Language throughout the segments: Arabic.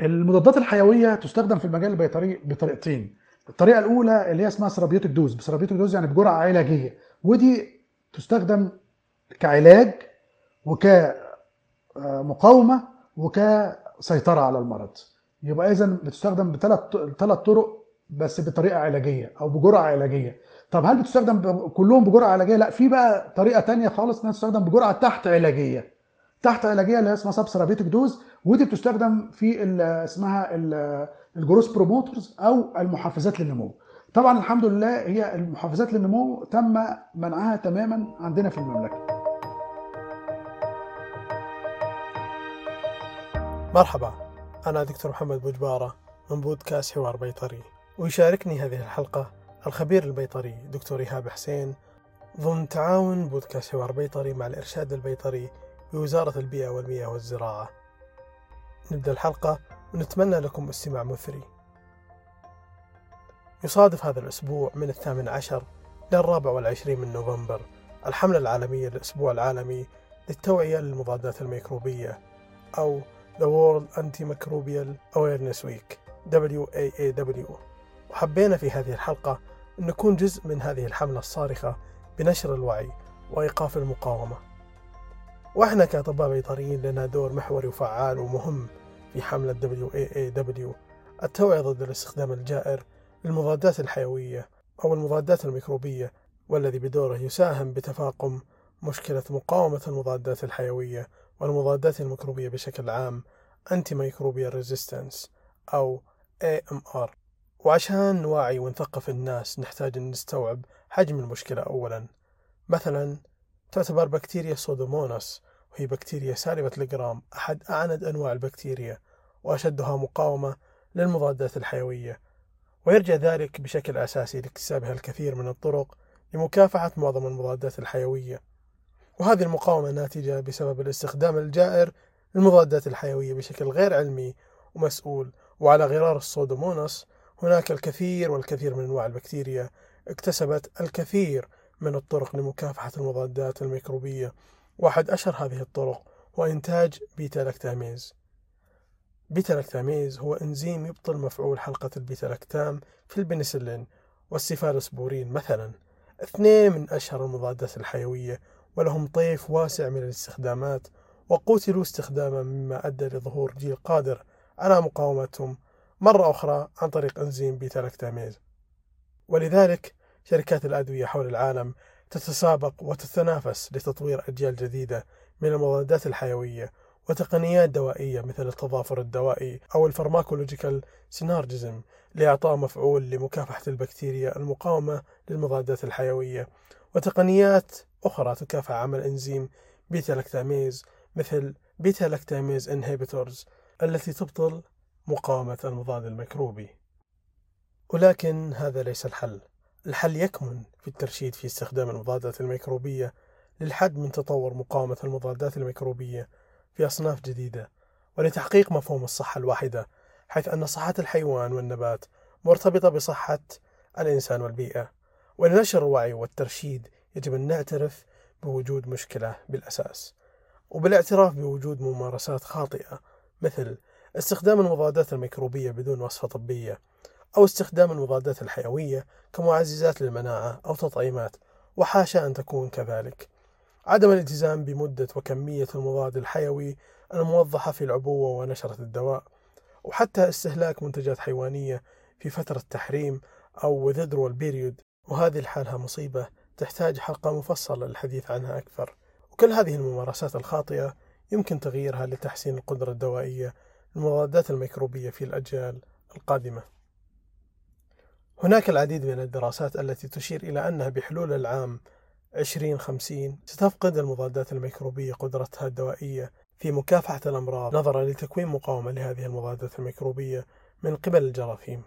المضادات الحيوية تستخدم في المجال البيطري بطريقتين. الطريقة الأولى اللي هي اسمها therapeutic dose. ب therapeutic dose يعني بجرعة علاجية. ودي تستخدم كعلاج وكمقاومة وكسيطرة على المرض. يبقى اذا بتستخدم بثلاث ثلاث طرق بس بطريقة علاجية أو بجرعة علاجية. طب هل بتستخدم كلهم بجرعة علاجية؟ لا في بقى طريقة تانية خالص إنها تستخدم بجرعة تحت علاجية. تحت علاجية اللي هي اسمها sub-therapeutic dose ودي بتستخدم في اسمها ال- ال growth promoters أو المحفزات للنمو. طبعا الحمد لله هي المحفزات للنمو تم منعها تماما عندنا في المملكة. مرحبا أنا دكتور محمد بوجبارة من بودكاست حوار بيطري. ويشاركني هذه الحلقة الخبير البيطري دكتور إيهاب حسين ضمن تعاون بودكاست حوار بيطري مع الإرشاد البيطري بوزارة البيئة والمياه والزراعة. نبدأ الحلقة ونتمنى لكم استماع مثري. يصادف هذا الأسبوع من الثامن عشر للرابع والعشرين من نوفمبر الحملة العالمية للأسبوع العالمي للتوعية للمضادات الميكروبية أو The World Antimicrobial Awareness Week WAAW وحبينا في هذه الحلقة أن نكون جزء من هذه الحملة الصارخة بنشر الوعي وإيقاف المقاومة. وإحنا كأطباء بيطريين لنا دور محوري وفعال ومهم في حملة WAAW التوعية ضد الاستخدام الجائر للمضادات الحيوية أو المضادات الميكروبية والذي بدوره يساهم بتفاقم مشكلة مقاومة المضادات الحيوية والمضادات الميكروبية بشكل عام Antimicrobial Resistance أو AMR وعشان نوعي ونثقف الناس نحتاج أن نستوعب حجم المشكلة أولا. مثلا تعتبر بكتيريا سودوموناس وهي بكتيريا سالبة الجرام أحد أعند أنواع البكتيريا وأشدها مقاومة للمضادات الحيوية. ويرجع ذلك بشكل أساسي لاكتسابها الكثير من الطرق لمكافحة معظم المضادات الحيوية. وهذه المقاومة ناتجة بسبب الاستخدام الجائر للمضادات الحيوية بشكل غير علمي ومسؤول. وعلى غرار ال Pseudomonas هناك الكثير والكثير من أنواع البكتيريا اكتسبت الكثير من الطرق لمكافحة المضادات الميكروبية. واحد أشهر هذه الطرق هو إنتاج beta-lactamase beta-lactamase هو إنزيم يبطل مفعول حلقة البيتا لاكتام في البنسلين والسيفالوسبورين مثلا. اثنين من أشهر المضادات الحيوية ولهم طيف واسع من الاستخدامات وقتلوا استخداما مما أدى لظهور جيل قادر على مقاومتهم مرة أخرى عن طريق أنزيم beta-lactamase ولذلك شركات الأدوية حول العالم تتسابق وتتنافس لتطوير أجيال جديدة من المضادات الحيوية وتقنيات دوائية مثل التضافر الدوائي أو ال pharmacological synergism لإعطاء مفعول لمكافحة البكتيريا المقاومة للمضادات الحيوية وتقنيات أخرى تكافح عمل إنزيم beta-lactamase مثل beta-lactamase inhibitors التي تبطل مقاومة المضاد الميكروبي. ولكن هذا ليس الحل. الحل يكمن في الترشيد في استخدام المضادات الميكروبية للحد من تطور مقاومة المضادات الميكروبية في أصناف جديدة ولتحقيق مفهوم الصحة الواحدة حيث أن صحة الحيوان والنبات مرتبطة بصحة الإنسان والبيئة. ولنشر الوعي والترشيد يجب أن نعترف بوجود مشكلة بالأساس وبالاعتراف بوجود ممارسات خاطئة مثل استخدام المضادات الميكروبية بدون وصفة طبية أو استخدام المضادات الحيوية كمعززات للمناعة أو تطعيمات وحاشا أن تكون كذلك. عدم الالتزام بمدة وكمية المضاد الحيوي الموضحة في العبوة ونشرة الدواء وحتى استهلاك منتجات حيوانية في فترة تحريم أو withdrawal بيريود وهذه الحالة مصيبة تحتاج حلقة مفصلة للحديث عنها أكثر. وكل هذه الممارسات الخاطئة يمكن تغييرها لتحسين القدرة الدوائية للمضادات الميكروبية في الأجيال القادمة. هناك العديد من الدراسات التي تشير إلى أنها بحلول العام 2050 ستفقد المضادات الميكروبية قدرتها الدوائية في مكافحة الأمراض نظرا لتكوين مقاومة لهذه المضادات الميكروبية من قبل الجراثيم.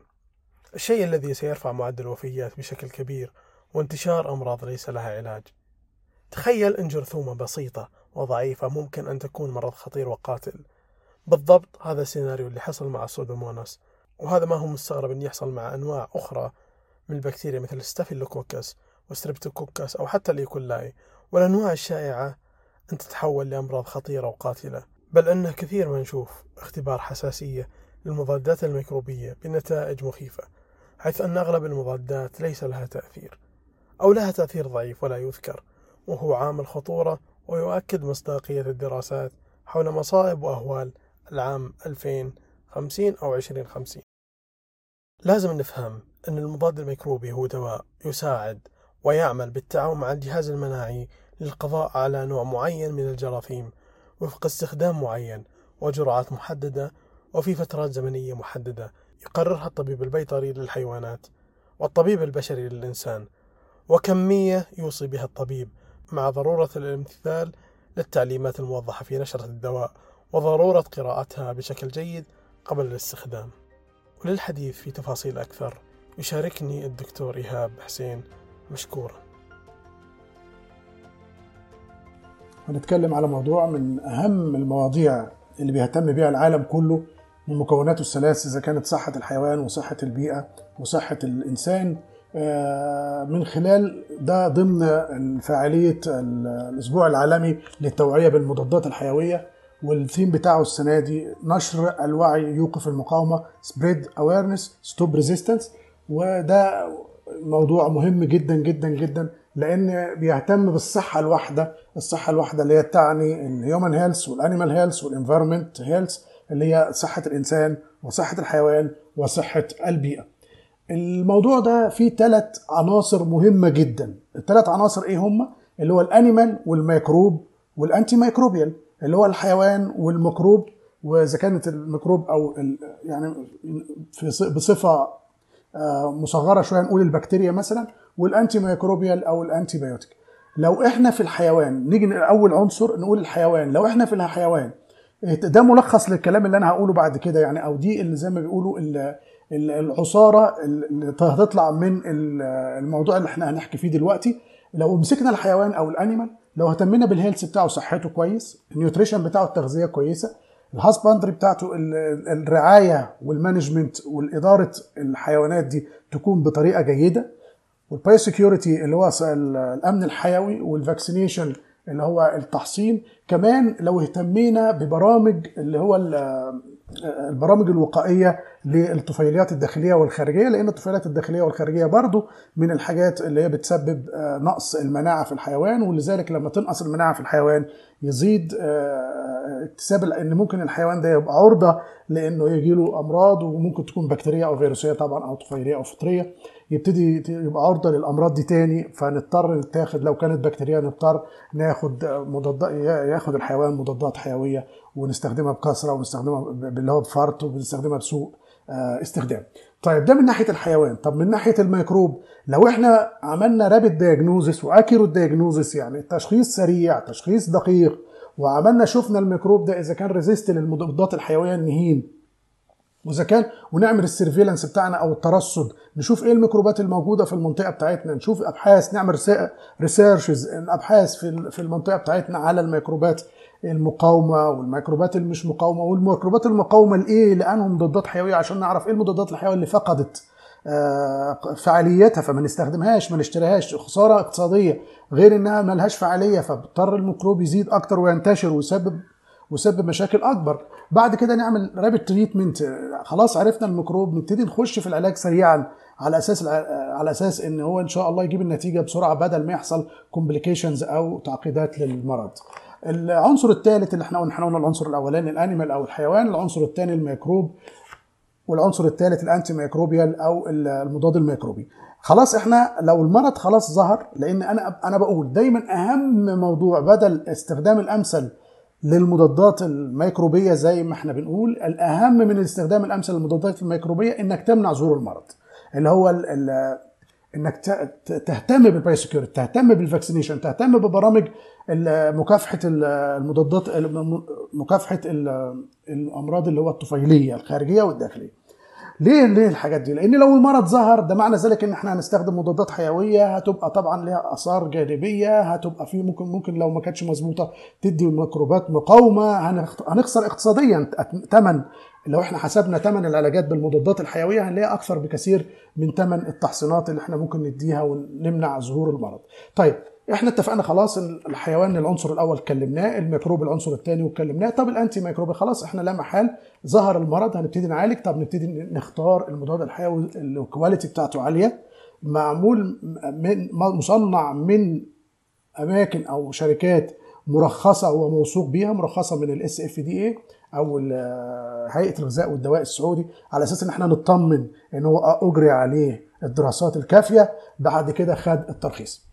الشيء الذي سيرفع معدل الوفيات بشكل كبير وانتشار أمراض ليس لها علاج. تخيل أن جرثومة بسيطة وضعيفة ممكن أن تكون مرض خطير وقاتل. بالضبط هذا السيناريو اللي حصل مع السودوموناس وهذا ما هو مستغرب أن يحصل مع أنواع أخرى من البكتيريا مثل Staphylococcus و Streptococcus أو حتى ال E. coli. والأنواع الشائعة أن تتحول لأمراض خطيرة وقاتلة. بل أنه كثير ما نشوف اختبار حساسية للمضادات الميكروبية بنتائج مخيفة حيث أن أغلب المضادات ليس لها تأثير أو لها تأثير ضعيف ولا يذكر وهو عامل خطورة ويؤكد مصداقية الدراسات حول مصائب وأهوال العام 2050 أو 2050 لازم نفهم أن المضاد الميكروبي هو دواء يساعد ويعمل بالتعاون مع الجهاز المناعي للقضاء على نوع معين من الجراثيم وفق استخدام معين وجرعات محددة وفي فترات زمنية محددة يقررها الطبيب البيطري للحيوانات والطبيب البشري للإنسان وكمية يوصي بها الطبيب مع ضرورة الامتثال للتعليمات الموضحة في نشرة الدواء وضرورة قراءتها بشكل جيد قبل الاستخدام. وللحديث في تفاصيل أكثر يشاركني الدكتور إيهاب حسين مشكورا هنتكلم على موضوع من أهم المواضيع اللي بيهتم بها العالم كله من مكوناته الثلاث إذا كانت صحة الحيوان وصحة البيئة وصحة الإنسان. من خلال ده ضمن فعالية الأسبوع العالمي للتوعية بالمضادات الحيوية. والثيم بتاعه السنة دي نشر الوعي يوقف المقاومة spread awareness stop resistance. وده موضوع مهم جدا جدا جدا لأن بيهتم بالصحة الواحدة الصحة الواحدة اللي هي تعني ال human health وال animal health وال environment health اللي هي صحة الإنسان وصحة الحيوان وصحة البيئة. الموضوع ده فيه ثلاث عناصر مهمة جدا. الثلاث عناصر إيه هم اللي هو ال animal والميكروب وال antimicrobial اللي هو الحيوان والميكروب وإذا كانت الميكروب أو يعني في بصفة مصغرة شوية نقول البكتيريا مثلا وال antimicrobial أو ال antibiotic لو إحنا في الحيوان نيجي أول عنصر نقول الحيوان. لو إحنا في الحيوان ده ملخص للكلام اللي أنا هقوله بعد كده يعني أو دي اللي زي ما بيقولوا العصارة اللي هتطلع من الموضوع اللي إحنا هنحكي فيه دلوقتي. لو مسكنا الحيوان أو ال animal لو اهتمينا بال health بتاعه صحته كويس ال nutrition بتاعه التغذية كويسة ال husbandry بتاعته الرعاية وال management والإدارة الحيوانات دي تكون بطريقة جيدة. وال biosecurity اللي هو الأمن الحيوي وال vaccination اللي هو التحصين. كمان لو اهتمينا ببرامج اللي هو البرامج الوقائية للطفيليات الداخلية والخارجية لأن الطفيليات الداخلية والخارجية برضو من الحاجات اللي هي بتسبب نقص المناعة في الحيوان ولذلك لما تنقص المناعة في الحيوان يزيد اكتساب إن ممكن الحيوان ده يبقى عرضة لأنه يجي له أمراض وممكن تكون بكتيريه أو فيروسية طبعا أو طفيلية أو فطرية يبتدي يبقى عرضة للأمراض دي تاني فنضطر نتاخد لو كانت بكتيريا نضطر ناخد مضادات ياخد الحيوان مضادات حيوية ونستخدمها بكثرة ونستخدمها باللي هو بفرط وبنستخدمها بسوء استخدام. طيب ده من ناحية الحيوان، طب من ناحية الميكروب لو إحنا عملنا rapid diagnosis و accurate diagnosis يعني تشخيص سريع، تشخيص دقيق وعملنا شفنا الميكروب ده إذا كان resist للمضادات الحيوية لأنهين وإذا كان ونعمل ال surveillance بتاعنا أو الترصد نشوف إيه الميكروبات الموجودة في المنطقة بتاعتنا نشوف أبحاث نعمل researches أبحاث في في المنطقة بتاعتنا على الميكروبات المقاومة والميكروبات اللي مش مقاومة والميكروبات المقاومة لإيه؟ لأنهي مضادات حيوية عشان نعرف إيه المضادات الحيوية اللي فقدت فعاليتها فما نستخدمهاش ما نشتريهاش. خسارة اقتصادية غير إنها ملهاش فعالية فبضطر الميكروب يزيد أكتر وينتشر ويسبب ويسبب مشاكل أكبر. بعد كده نعمل rapid treatment خلاص عرفنا الميكروب نبتدي نخش في العلاج سريعا على أساس على أساس إن هو إن شاء الله يجيب النتيجة بسرعة بدل ما يحصل complications أو تعقيدات للمرض. العنصر الثالث اللي إحنا قلنا العنصر الأولاني ال animal أو الحيوان العنصر الثاني الميكروب والعنصر الثالث ال antimicrobial أو المضاد الميكروبي. خلاص إحنا لو المرض خلاص ظهر لأن أنا أنا بقول دايما أهم موضوع بدل استخدام الأمثل للمضادات الميكروبية زي ما إحنا بنقول الأهم من الاستخدام الأمثل للمضادات الميكروبية إنك تمنع ظهور المرض. اللي هو إنك تهتم بال biosecurity تهتم بال vaccination تهتم ببرامج مكافحة المضادات مكافحة الأمراض اللي هو الطفيلية الخارجية والداخلية. ليه ليه الحاجات دي؟ لأن لو المرض ظهر ده معنى ذلك إن إحنا هنستخدم مضادات حيوية هتبقى طبعا ليها آثار جانبية هتبقى في ممكن ممكن لو ما كانتش مظبوطة تدي ميكروبات مقاومة هنخسر اقتصاديا ثمن لو إحنا حسبنا ثمن العلاجات بالمضادات الحيوية هنلاقيها أكثر بكثير من ثمن التحصينات اللي إحنا ممكن نديها ونمنع ظهور المرض. طيب إحنا اتفقنا خلاص إن الحيوان العنصر الأول اتكلمناه الميكروب العنصر الثاني واتكلمناه. طب ال antimicrobial خلاص إحنا لا محال. ظهر المرض هنبتدي نعالج. طب نبتدي نختار المضاد الحيوي ال quality بتاعته عالية. معمول من مصنع من أماكن أو شركات مرخصة وموثوق بيها مرخصة من ال SFDA أو هيئة الغذاء والدواء السعودي على أساس إن إحنا نطمن إن هو أجري عليه الدراسات الكافية. بعد كده خد الترخيص.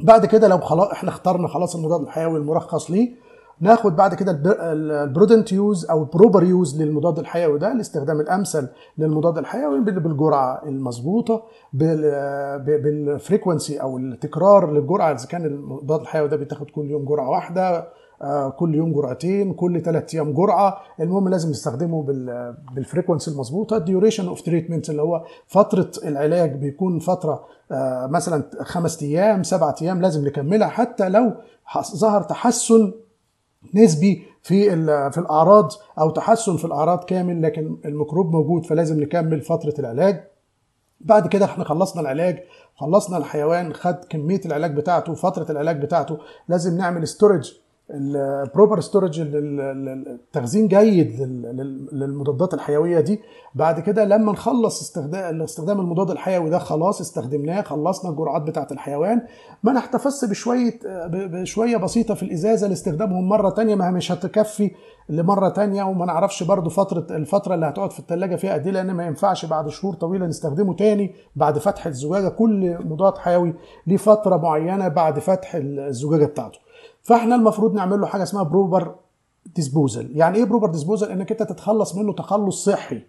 بعد كده لو خلاص إحنا اخترنا خلاص المضاد الحيوي المرخص ليه ناخد بعد كده ال prudent use أو ال proper use للمضاد الحيوي ده الاستخدام الأمثل للمضاد الحيوي بالجرعة المظبوطة بال frequency أو التكرار للجرعة إذا كان المضاد الحيوي ده بيتاخد كل يوم جرعة واحدة كل يوم جرعتين كل ثلاث أيام جرعة. المهم لازم نستخدمه بال frequency المظبوطة ال duration of treatment اللي هو فترة العلاج بيكون فترة مثلا خمس أيام سبعة أيام لازم نكملها. حتى لو ظهر تحسن نسبي في في الأعراض أو تحسن في الأعراض كامل لكن الميكروب موجود فلازم نكمل فترة العلاج. بعد كده إحنا خلصنا العلاج خلصنا الحيوان خد كمية العلاج بتاعته فترة العلاج بتاعته. لازم نعمل storage ال proper storage التخزين جيد للمضادات الحيوية دي. بعد كده لما نخلص استخدام استخدام المضاد الحيوي ده خلاص استخدمناه خلصنا الجرعات بتاعة الحيوان. ما نحتفظ بشوية بشوية بسيطة في الإزازة لاستخدامهم مرة تانية ما مش هتكفي لمرة تانية. وما نعرفش برضو فترة الفترة اللي هتقعد في الثلاجه فيها قد إيه لأن ما ينفعش بعد شهور طويلة نستخدمه تاني بعد فتح الزجاجة. كل مضاد حيوي ليه فترة معينة بعد فتح الزجاجة بتاعته. فاحنا المفروض نعمل له حاجة اسمها proper disposal يعني إيه proper disposal إنك أنت تتخلص منه تخلص صحي.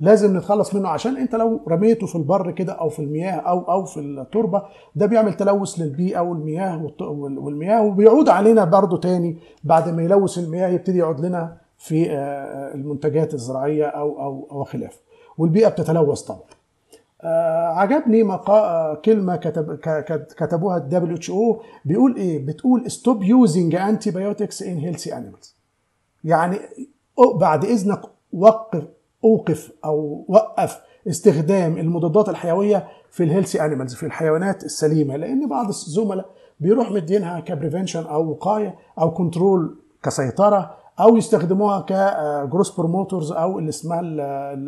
لازم نتخلص منه عشان أنت لو رميته في البر كده أو في المياه أو أو في التربة ده بيعمل تلوث للبيئة والمياه والمياه وبيعود علينا برضه تاني بعد ما يلوث المياه يبتدي يعود لنا في المنتجات الزراعية أو أو أو خلافه. والبيئة بتتلوث طبعا. آه عجبني مقا... كلمة كتب... كتبوها ال WHO بيقول إيه؟ بتقول stop using antibiotics in healthy animals يعني بعد إذنك وقف أوقف أو وقف استخدام المضادات الحيوية في ال healthy animals في الحيوانات السليمة لأن بعض الزملاء بيروح مدينها ك prevention أو وقاية أو control كسيطرة أو يستخدموها ك growth promoters أو اللي اسمها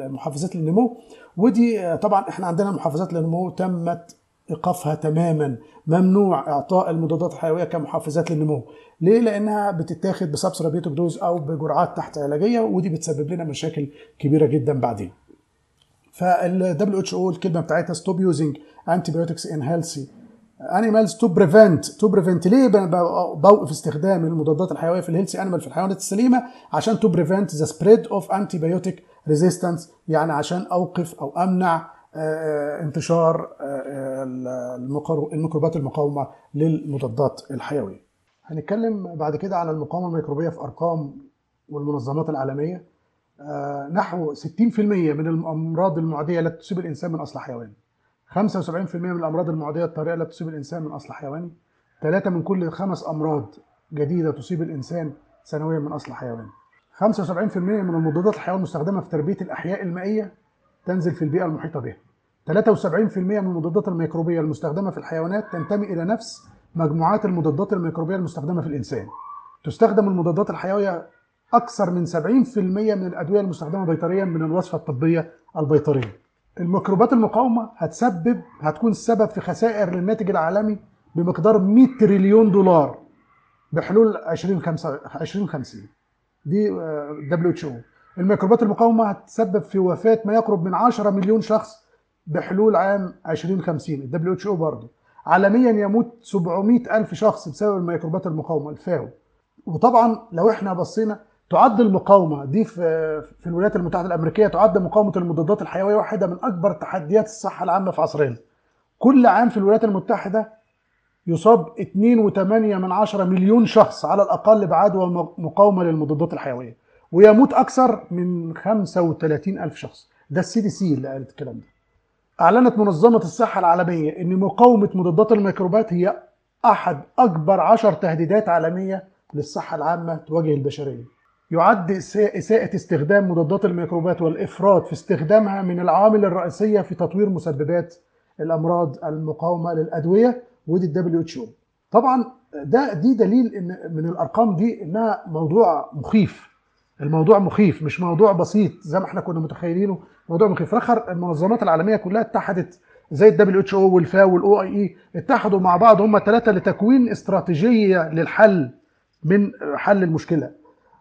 محفزات النمو ودي طبعا إحنا عندنا محفزات للنمو تمت إيقافها تماما. ممنوع إعطاء المضادات الحيوية كمحفزات للنمو. ليه؟ لأنها بتتاخد ب subtherapeutic dose أو بجرعات تحت علاجية ودي بتسبب لنا مشاكل كبيرة جدا بعدين. فال WHO الكلمة بتاعتها stop using antibiotics in healthy animals to prevent to prevent ليه بوقف استخدام المضادات الحيوية في ال healthy animal في الحيوانات السليمة؟ عشان to prevent the spread of antibiotic resistance يعني عشان أوقف أو أمنع انتشار الميكروبات المقاومة للمضادات الحيوية. هنتكلم بعد كده عن المقاومة الميكروبية في أرقام والمنظمات العالمية نحو 60% من الأمراض المعدية التي تصيب الإنسان من أصل حيواني. 75% من الأمراض المعدية الطارئة التي تصيب الإنسان من أصل حيواني. ثلاثة من كل خمس أمراض جديدة تصيب الإنسان سنويا من أصل حيواني. 75% من المضادات الحيوية المستخدمة في تربية الأحياء المائية تنزل في البيئة المحيطة بها. 73% من المضادات الميكروبية المستخدمة في الحيوانات تنتمي إلى نفس مجموعات المضادات الميكروبية المستخدمة في الإنسان. تستخدم المضادات الحيوية أكثر من 70% من الأدوية المستخدمة بيطريا من الوصفة الطبية البيطرية. الميكروبات المقاومة هتسبب هتكون السبب في خسائر للناتج العالمي بمقدار 100 تريليون دولار بحلول 2050 دي WHO الميكروبات المقاومة هتسبب في وفاة ما يقرب من 10 مليون شخص بحلول عام 2050 ال WHO برضه. عالميا يموت 700 ألف شخص بسبب الميكروبات المقاومة ال FAO وطبعا لو إحنا بصينا تعد المقاومة دي في في الولايات المتحدة الأمريكية تعد مقاومة المضادات الحيوية واحدة من أكبر تحديات الصحة العامة في عصرنا. كل عام في الولايات المتحدة يصاب 2.8 من عشرة مليون شخص على الأقل بعدوى مقاومة للمضادات الحيوية ويموت أكثر من 35 ألف شخص. ده السي دي سي اللي قالت الكلام ده. أعلنت منظمة الصحة العالمية أن مقاومة مضادات الميكروبات هي أحد أكبر عشر تهديدات عالمية للصحة العامة تواجه البشرية. يعد إساءة استخدام مضادات الميكروبات والإفراط في استخدامها من العوامل الرئيسية في تطوير مسببات الأمراض المقاومة للأدوية ودي ال WHO. طبعا ده دي دليل إن من الأرقام دي إنها موضوع مخيف. الموضوع مخيف مش موضوع بسيط زي ما إحنا كنا متخيلينه. موضوع مخيف. الآخر المنظمات العالمية كلها اتحدت زي الدبليو اتش أو والفاو والاو آي إي اتحدوا مع بعض هم الثلاثه لتكوين استراتيجية للحل من حل المشكلة.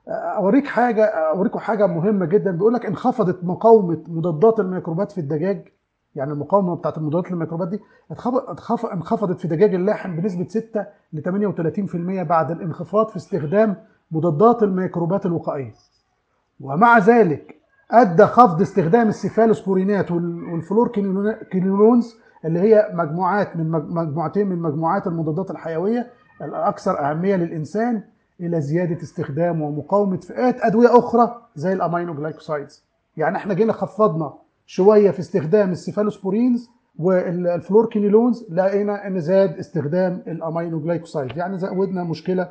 أوريك حاجة أوريكم حاجة مهمة جدا. بيقول لك انخفضت مقاومة مضادات الميكروبات في الدجاج. يعني المقاومة بتاعت المضادات الميكروبات دي انخفضت في دجاج اللحم بنسبة 6 ل 38% بعد الانخفاض في استخدام مضادات الميكروبات الوقائية. ومع ذلك أدى خفض استخدام السيفالوسبورينات والفلوركينولونز اللي هي مجموعات من مجموعتين من مجموعات المضادات الحيوية الأكثر أهمية للإنسان إلى زيادة استخدام ومقاومة فئات أدوية أخرى زي ال aminoglycosides يعني إحنا جينا خفضنا شوية في استخدام cephalosporins و fluoroquinolones لقينا إن زاد استخدام ال aminoglycoside يعني زودنا مشكلة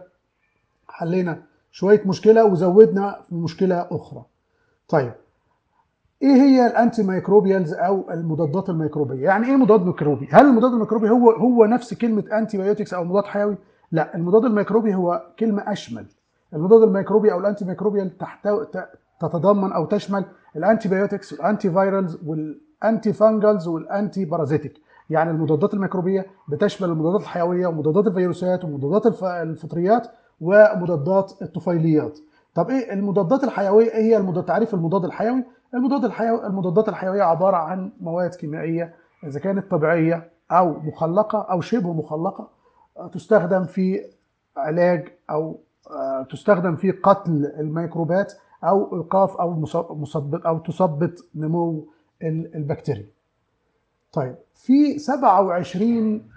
حلينا شوية مشكلة وزودنا مشكلة أخرى. طيب إيه هي ال antimicrobials أو المضادات الميكروبية؟ يعني إيه مضاد ميكروبي؟ هل المضاد الميكروبي هو هو نفس كلمة antibiotics أو مضاد حيوي؟ لا المضاد الميكروبي هو كلمة أشمل. المضاد الميكروبي أو ال antimicrobial تحتوي تتضمن أو تشمل ال antibiotics وال antivirals وال antifungals وال antiparasitic يعني المضادات الميكروبية بتشمل المضادات الحيوية ومضادات الفيروسات ومضادات الفطريات ومضادات الطفيليات. طب إيه المضادات الحيوية؟ إيه هي المضاد تعريف المضاد الحيوي؟ المضاد الحيوي المضادات الحيوية عبارة عن مواد كيميائية إذا كانت طبيعية أو مخلقة أو شبه مخلقة تستخدم في علاج أو تستخدم في قتل الميكروبات أو إيقاف أو مثبط أو تثبط نمو البكتيريا. طيب في 27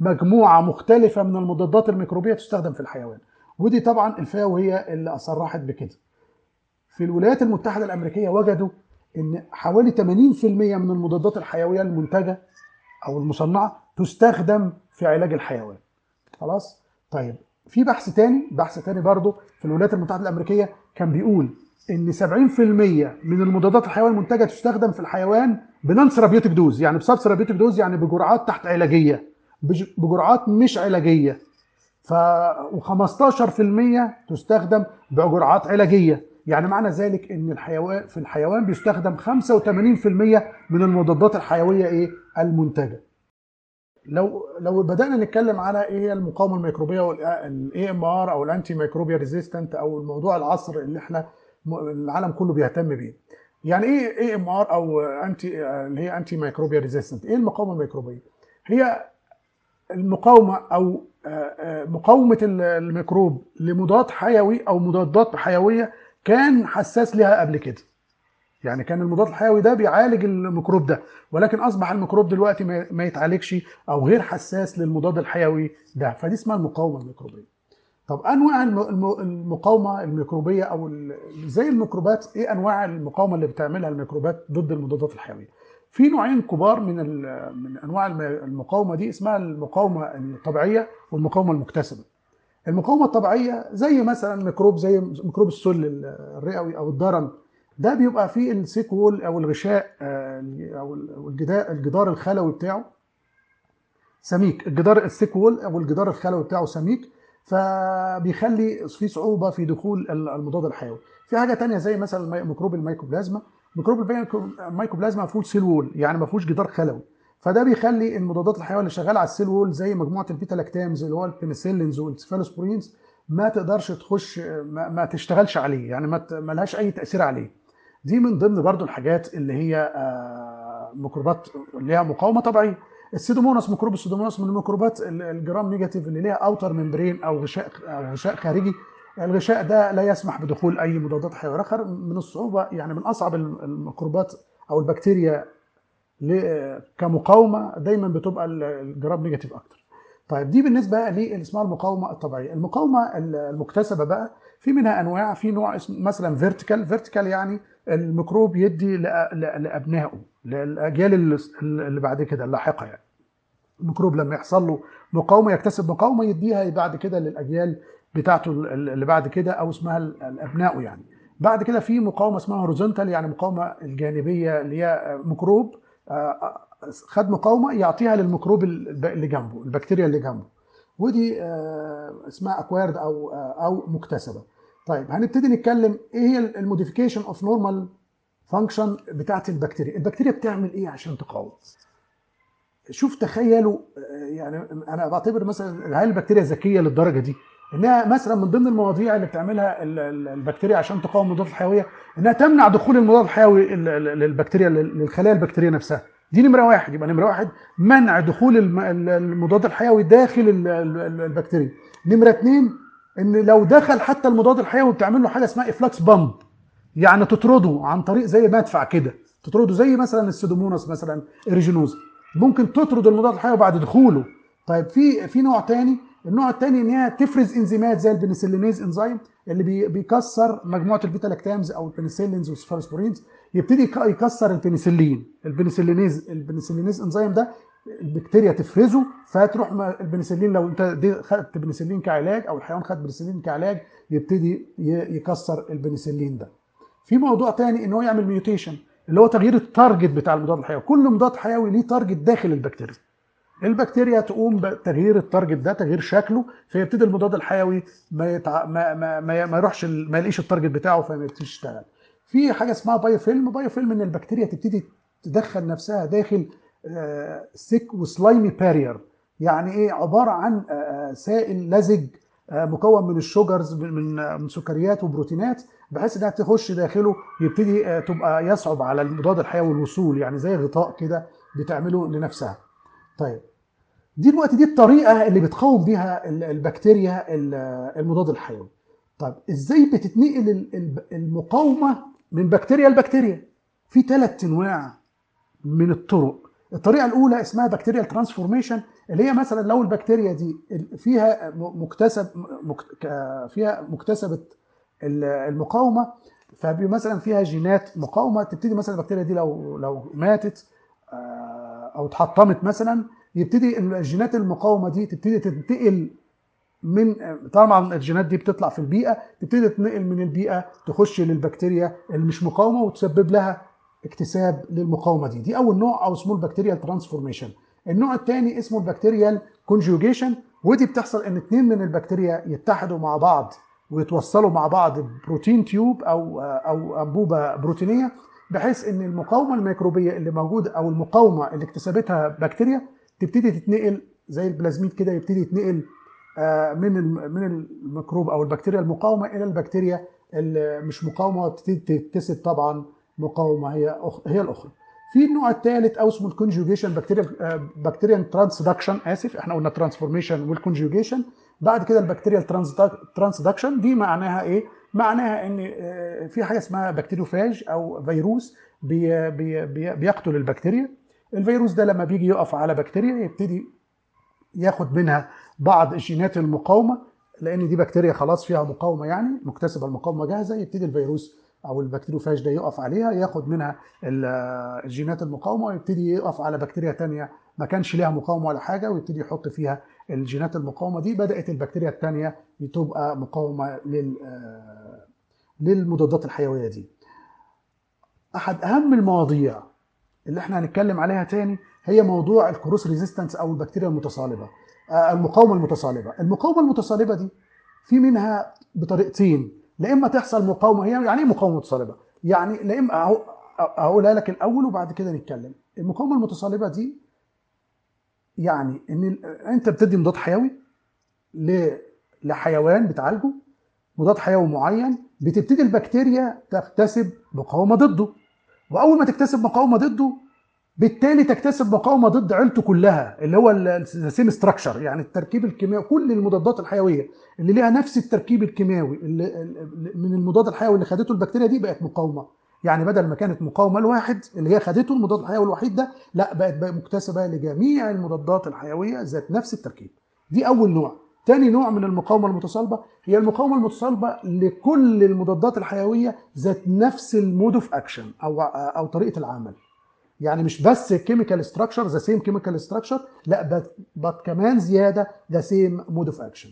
مجموعة مختلفة من المضادات الميكروبية تستخدم في الحيوان ودي طبعا الفاو هي اللي صرحت بكده. في الولايات المتحدة الأمريكية وجدوا إن حوالي 80% من المضادات الحيوية المنتجة أو المصنعة تستخدم في علاج الحيوان. خلاص؟ طيب في بحث تاني بحث تاني برضه في الولايات المتحدة الأمريكية كان بيقول إن 70% من المضادات الحيوية المنتجة تستخدم في الحيوان ب non-therapeutic dose يعني ب sub-therapeutic dose يعني بجرعات تحت علاجية بجرعات مش علاجية. ف و15% تستخدم بجرعات علاجية. يعني معنى ذلك إن الحيوان في الحيوان بيستخدم 85% من المضادات الحيوية إيه؟ المنتجة. لو لو بدأنا نتكلم على إيه هي المقاومة الميكروبية وال AMR أو ال antimicrobial resistance أو الموضوع العصر اللي إحنا العالم كله بيهتم بيه. يعني إيه AMR أو anti اللي هي antimicrobial resistance إيه المقاومة الميكروبية؟ هي المقاومة أو مقاومة الميكروب لمضاد حيوي أو مضادات حيوية كان حساس لها قبل كده. يعني كان المضاد الحيوي ده بيعالج الميكروب ده ولكن أصبح الميكروب دلوقتي ما يتعالجش أو غير حساس للمضاد الحيوي ده. فدي اسمها المقاومة الميكروبية. طب أنواع المقاومة الميكروبية أو زي الميكروبات إيه أنواع المقاومة اللي بتعملها الميكروبات ضد المضادات الحيوية؟ في نوعين كبار من من أنواع المقاومة دي اسمها المقاومة الطبيعية والمقاومة المكتسبة. المقاومة الطبيعية زي مثلا ميكروب زي ميكروب السل الرئوي أو الدرن ده بيبقى فيه ال thick wall أو الغشاء أو الجدار الخلوي بتاعه سميك. الجدار ال thick wall أو الجدار الخلوي بتاعه سميك. فبيخلي في صعوبة في دخول المضاد الحيوي. في حاجة تانية زي مثلا ميكروب الميكوبلازما. ميكروب الميكوبلازما ما فيهوش cell wall يعني ما فيهوش جدار خلوي. فده بيخلي المضادات الحيوية اللي شغالة على ال cell wall زي مجموعة ال beta-lactams اللي هو ال penicillins وال cephalosporins ما تقدرش تخش ما, ما تشتغلش عليه يعني ما لهاش أي تأثير عليه. دي من ضمن برضو الحاجات اللي هي ميكروبات ليها مقاومة طبيعية. ال Pseudomonas ميكروب ال Pseudomonas من الميكروبات ال gram negative اللي ليها outer membrane أو غشاء أو غشاء خارجي. الغشاء ده لا يسمح بدخول أي مضادات حيوية. آخر من الصعوبة يعني من أصعب الميكروبات أو البكتيريا كمقاومة دايما بتبقى ال gram negative أكتر. طيب دي بالنسبة للي اسمها المقاومة الطبيعية. المقاومة المكتسبة بقى في منها أنواع في نوع اسمه مثلا vertical vertical يعني الميكروب يدي لأبنائه للأجيال اللي بعد كده اللاحقة يعني. الميكروب لما يحصل له مقاومة يكتسب مقاومة يديها بعد كده للأجيال بتاعته اللي بعد كده أو اسمها الابناء يعني. بعد كده في مقاومة اسمها horizontal يعني مقاومة الجانبية اللي هي ميكروب خد مقاومة يعطيها للميكروب اللي جنبه البكتيريا اللي جنبه. ودي آه، اسمها acquired أو آه، أو مكتسبة. طيب هنبتدي نتكلم إيه هي ال modification of normal function بتاعت البكتيريا؟ البكتيريا بتعمل إيه عشان تقاوم؟ شوف تخيلوا يعني أنا بعتبر مثلا هل البكتيريا ذكية للدرجة دي إنها مثلا من ضمن المواضيع اللي بتعملها ال- ال- البكتيريا عشان تقاوم المضادات الحيويه إنها تمنع دخول المضاد الحيوي ال- ال- للبكتيريا لل- للخلايا البكتيرية نفسها. دي نمرة واحد يبقى نمرة واحد منع دخول الم- ال- المضاد الحيوي داخل ال- ال- ال- البكتيريا. نمرة اثنين إن لو دخل حتى المضاد الحيوي بتعمل له حاجة اسمها efflux pump يعني تطرده عن طريق زي مدفع كده تطرده زي مثلا ال Pseudomonas مثلا aeruginosa. ممكن تطرد المضاد الحيوي بعد دخوله. طيب في في نوع تاني النوع التاني إن هي تفرز إنزيمات زي ال penicillinase إنزيم اللي بي- بيكسر مجموعة ال beta-lactams أو ال penicillins وال cephalosporins يبتدي يك- يكسر البنسلين. ال penicillinase ال penicillinase إنزيم ده البكتيريا تفرزه فتروح البنسلين لو أنت خدت بنسلين كعلاج أو الحيوان خد بنسلين كعلاج يبتدي يكسر البنسلين ده. في موضوع تاني إن هو يعمل mutation اللي هو تغيير ال target بتاع المضاد الحيوي. كل مضاد حيوي ليه target داخل البكتيريا. البكتيريا تقوم بتغيير ال target ده تغيير شكله فيبتدي المضاد الحيوي ما يتع... ما ما ما, ما يروحش ما يلاقيش ال target بتاعه فما يبتديش يشتغل. في حاجة اسمها biofilm biofilm إن البكتيريا تبتدي تدخل نفسها داخل thick و slimy barrier يعني إيه؟ عبارة عن آه، آه، سائل لزج مكون من ال sugars آه، من سكريات وبروتينات بحيث إنها تخش داخله يبتدي آه، تبقى يصعب على المضاد الحيوي الوصول يعني زي غطاء كده بتعمله لنفسها. طيب. دي دلوقتي دي الطريقة اللي بتقاوم بيها ال- البكتيريا ال- المضاد الحيوي. طيب إزاي بتتنقل ال- ال- المقاومة من بكتيريا لبكتيريا؟ في ثلاث أنواع من الطرق. الطريقة الأولى اسمها bacterial transformation. اللي هي مثلا لو البكتيريا دي فيها مكتسب فيها مكتسبة ال- المقاومة فمثلا فيها جينات مقاومة تبتدي مثلا البكتيريا دي لو لو ماتت آه، أو اتحطمت مثلا يبتدي الجينات المقاومة دي تبتدي تنتقل من طبعا الجينات دي بتطلع في البيئة تبتدي تنقل من البيئة تخش للبكتيريا اللي مش مقاومة وتسبب لها اكتساب للمقاومة دي. دي أول نوع أو اسمه ال bacterial transformation النوع الثاني اسمه ال bacterial conjugation ودي بتحصل إن اثنين من البكتيريا يتحدوا مع بعض ويتوصلوا مع بعض protein tube أو أو أنبوبة بروتينية بحيث إن المقاومة الميكروبية اللي موجودة أو المقاومة اللي اكتسبتها بكتيريا تبتدي تتنقل زي البلازميد كده يبتدي يتنقل آه، من من الميكروب أو البكتيريا المقاومة إلى البكتيريا اللي مش مقاومة وتبتدي تكتسب طبعا مقاومة هي هي الأخرى. في النوع الثالث أو اسمه ال conjugation bacterial bacterial transduction آسف إحنا قلنا transformation وال conjugation بعد كده ال bacterial transduction دي معناها إيه؟ معناها إن آه، في حاجة اسمها bacteriophage أو فيروس بي بي بي بيقتل البكتيريا. الفيروس ده لما بيجي يقف على بكتيريا يبتدي ياخد منها بعض الجينات المقاومة لأن دي بكتيريا خلاص فيها مقاومة يعني مكتسبة المقاومة جاهزة يبتدي الفيروس أو ال bacteriophage ده يقف عليها ياخد منها ال- الجينات المقاومة ويبتدي يقف على بكتيريا تانية ما كانش ليها مقاومة ولا حاجة ويبتدي يحط فيها الجينات المقاومة دي. بدأت البكتيريا الثانية تبقى مقاومة لل للمضادات الحيوية دي. أحد أهم المواضيع اللي إحنا هنتكلم عليها تاني هي موضوع ال cross resistance أو البكتيريا المتصالبة آه، المقاومة المتصالبة. المقاومة المتصالبة دي في منها بطريقتين. لا إما تحصل مقاومة هي يعني إيه مقاومة متصالبه يعني لا إما أهو- هقولها لك الأول وبعد كده نتكلم. المقاومة المتصالبه دي يعني إن أنت بتدي مضاد حيوي لحيوان بتعالجه مضاد حيوي معين بتبتدي البكتيريا تكتسب مقاومة ضده. وأول ما تكتسب مقاومة ضده بالتالي تكتسب مقاومة ضد عيلته كلها اللي هو ال same structure يعني التركيب الكيميائي كل المضادات الحيوية اللي ليها نفس التركيب الكيميائي اللي اللي- من المضاد الحيوي اللي خدته البكتيريا دي بقت مقاومة. يعني بدل ما كانت مقاومة لواحد اللي هي خدته المضاد الحيوي الوحيد ده لا بقت بقى مكتسبة لجميع المضادات الحيوية ذات نفس التركيب. دي أول نوع. تاني نوع من المقاومة المتصالبه هي المقاومة المتصالبه لكل المضادات الحيوية ذات نفس ال mode of action أو أو طريقة العمل. يعني مش بس chemical structure the same chemical structure لا ده كمان زيادة the same mode of action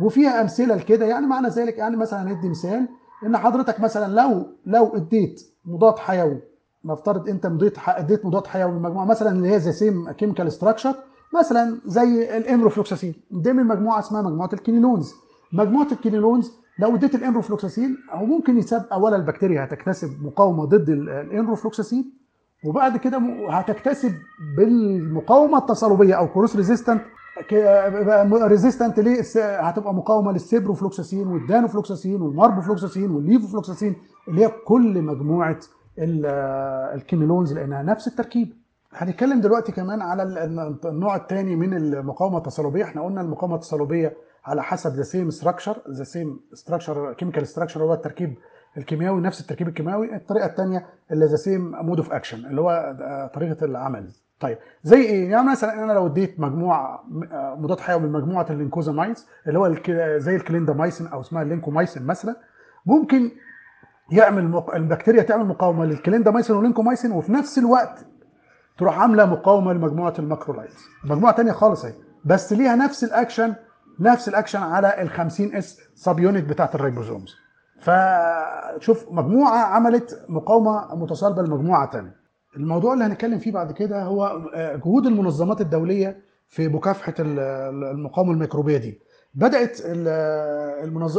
وفيها أمثلة لكده يعني معنى ذلك يعني مثلا هندي مثال إن حضرتك مثلا لو لو اديت مضاد حيوي نفترض أنت مضيت اديت مضاد حيوي لمجموعه مثلا اللي هي the same chemical structure مثلا زي ال enrofloxacin دي من مجموعة اسمها مجموعة ال quinolones. مجموعة ال quinolones لو اديت ال enrofloxacin هو ممكن يسبب اولا البكتيريا هتكتسب مقاومة ضد ال- enrofloxacin وبعد كده هتكتسب بالمقاومة التصلبية أو cross resistant resistant ليه؟ هتبقى مقاومة للسيبروفلوكساسين والدانوفلوكساسين والماربوفلوكساسين والليفوفلوكساسين اللي هي كل مجموعة ال- quinolones لأنها نفس التركيب. هنتكلم دلوقتي كمان على ال- النوع الثاني من المقاومة التصلبية. إحنا قلنا المقاومة التصلبية على حسب the same structure the same structure chemical structure هو التركيب الكيميائي نفس التركيب الكيميائي الطريقة الثانية اللي the same mode of action اللي هو آه، طريقة العمل. طيب زي إيه؟ يعني مثلا أنا لو اديت مجموعة آه، مضاد حيوي من مجموعة ال lincosamides اللي هو زي الكليندامايسين أو اسمها ال lincomycin مثلا ممكن يعمل مق... البكتيريا تعمل مقاومة لل clindamycin وال lincomycin وفي نفس الوقت تروح عاملة مقاومة لمجموعة ال macrolides مجموعة تانية خالص أهي. بس ليها نفس الأكشن نفس الأكشن على ال 50 S subunit بتاعت ال ribosomes. فشوف مجموعة عملت مقاومة متصالبة لمجموعة تانية. الموضوع اللي هنتكلم فيه بعد كده هو آه، جهود المنظمات الدولية في مكافحة ال- المقاومة الميكروبية دي. بدأت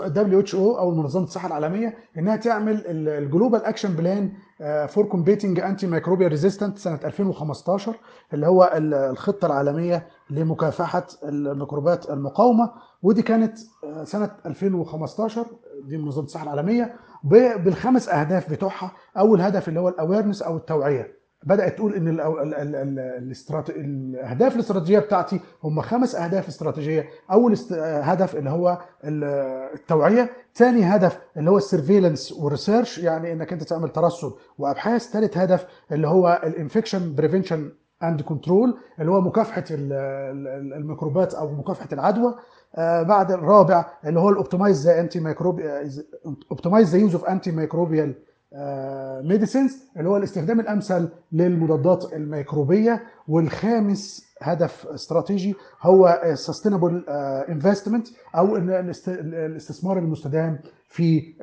ال WHO أو منظمة الصحة العالمية إنها تعمل ال global action plan for combating antimicrobial resistance سنة 2015 اللي هو ال- الخطة العالمية لمكافحة الميكروبات المقاومة. ودي كانت آه، سنة 2015 دي منظمة الصحة العالمية بالخمس أهداف بتوعها أول هدف اللي هو ال awareness أو التوعية بدأت تقول إن. الأهداف الاستراتيجية بتاعتي هم خمس أهداف استراتيجية أول. هدف اللي هو ال- التوعية ثاني هدف اللي هو ال surveillance وال research يعني إنك أنت تعمل ترصد وأبحاث ثالث هدف اللي هو ال infection prevention and control اللي هو مكافحة ال- ال- الميكروبات أو مكافحة العدوى بعد الرابع اللي هو ال optimize the antimicrob optimize the use of antimicrobial medicines اللي هو الاستخدام الأمثل للمضادات الميكروبية والخامس هدف استراتيجي هو sustainable investment أو إن الاست- الاستثمار المستدام في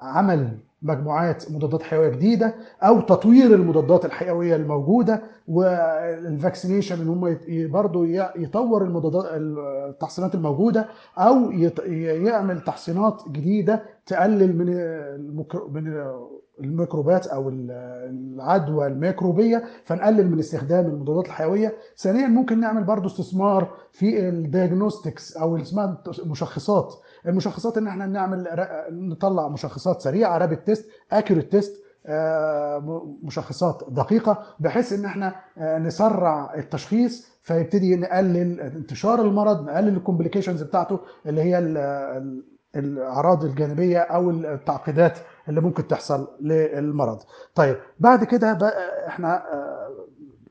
عمل مجموعات مضادات حيوية جديدة أو تطوير المضادات الحيوية الموجودة وال vaccination إن هم برضه يطور المضادات التحصينات الموجودة أو يعمل تحصينات جديدة تقلل من من الميكروبات أو العدوى الميكروبية فنقلل من استخدام المضادات الحيوية. ثانيا ممكن نعمل برضو استثمار في ال diagnostics أو اللي اسمها المشخصات. المشخصات إن إحنا نعمل نطلع مشخصات سريعة rapid test accurate test مشخصات دقيقة بحيث إن إحنا آه، نسرع التشخيص فيبتدي نقلل انتشار المرض نقلل ال complications بتاعته اللي هي ال- ال- الأعراض الجانبية أو التعقيدات اللي ممكن تحصل للمرض. طيب بعد كده بقى إحنا آه،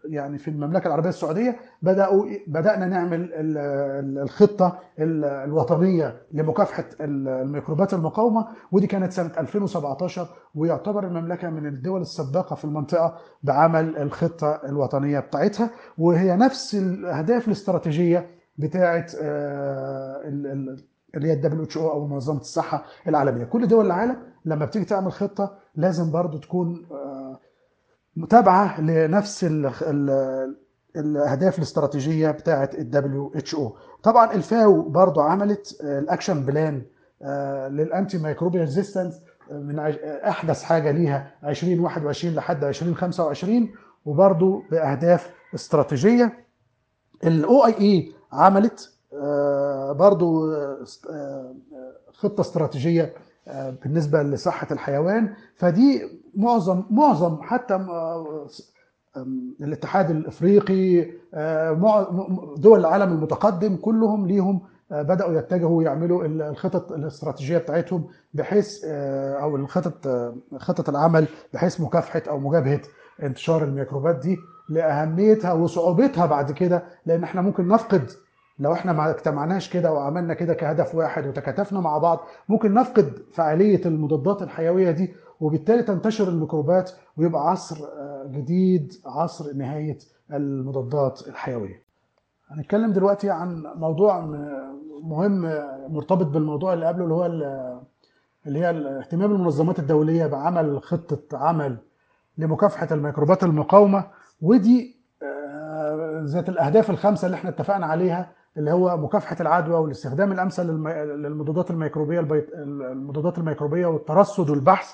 يعني في المملكة العربية السعودية بدأوا بدأنا نعمل ال- ال- الخطة ال- الوطنية لمكافحة ال- الميكروبات المقاومة ودي كانت سنة 2017 ويعتبر المملكة من الدول السباقة في المنطقة بعمل الخطة الوطنية بتاعتها وهي نفس الأهداف الاستراتيجية بتاعه آه، ال- ال- اللي هي ال W أو منظمة الصحة العالمية. كل دول العالم لما بتيجي تعمل خطة لازم برضو تكون آه، متابعة لنفس ال ال الأهداف الاستراتيجية بتاعه ال WHO طبعا الفاو برضو عملت آه، ال action plan آه، لل antimicrobial resistance من أحدث حاجة ليها 2021 لحد 2025 وبرضو بأهداف استراتيجية. الاو اي اي عملت آه، برضو خطة استراتيجية بالنسبة لصحة الحيوان فدي معظم معظم حتى آه، الاتحاد الإفريقي آه، دول العالم المتقدم كلهم ليهم آه، بدأوا يتجهوا يعملوا ال- الخطط الاستراتيجية بتاعتهم بحيث أو الخطط خطط العمل بحيث مكافحة أو مجابهة انتشار الميكروبات دي لأهميتها وصعوبتها بعد كده لأن إحنا ممكن نفقد لو إحنا ما اجتمعناش كده وعملنا كده كهدف واحد وتكاتفنا مع بعض ممكن نفقد فعالية المضادات الحيوية دي وبالتالي تنتشر الميكروبات ويبقى عصر آه، جديد عصر نهاية المضادات الحيوية. هنتكلم دلوقتي عن موضوع مهم مرتبط بالموضوع اللي قبله اللي هو ال- اللي هي اهتمام المنظمات الدولية بعمل خطة عمل لمكافحة الميكروبات المقاومة ودي آه، ذات الأهداف الخمسة اللي إحنا اتفقنا عليها اللي هو مكافحة العدوى والاستخدام الأمثل للم- للمضادات الميكروبية. المضادات الميكروبية والترصد والبحث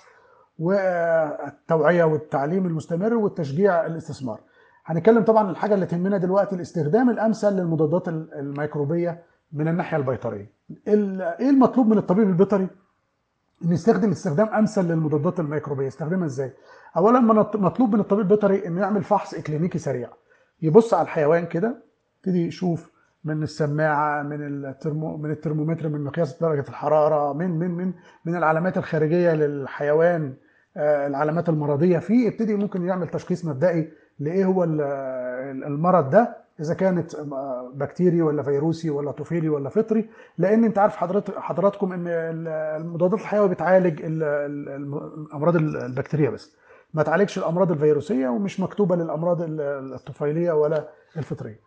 والتوعية والتعليم المستمر والتشجيع الاستثمار. هنتكلم طبعا الحاجة اللي تهمنا دلوقتي الاستخدام الأمثل للمضادات ال- الميكروبية من الناحية البيطرية. ال- إيه المطلوب من الطبيب البيطري؟ إن يستخدم استخدام أمثل للمضادات الميكروبية، يستخدمها إزاي؟ اولا مطلوب من الطبيب البيطري إنه يعمل فحص إكلينيكي سريع. يبص على الحيوان كده يبتدي يشوف من السماعة من الترمو من الترمومتر من مقياس درجة الحرارة من من من من العلامات الخارجية للحيوان آه، العلامات المرضية. فيه يبتدي ممكن يعمل تشخيص مبدئي لإيه هو ال- المرض ده إذا كانت آه، بكتيري ولا فيروسي ولا طفيلي ولا فطري. لأن أنت عارف حضرتك حضراتكم إن ال- المضادات الحيوية بتعالج الأمراض البكتيرية بس. ما تعالجش الأمراض الفيروسية ومش مكتوبة للأمراض ال- الطفيلية ولا الفطرية.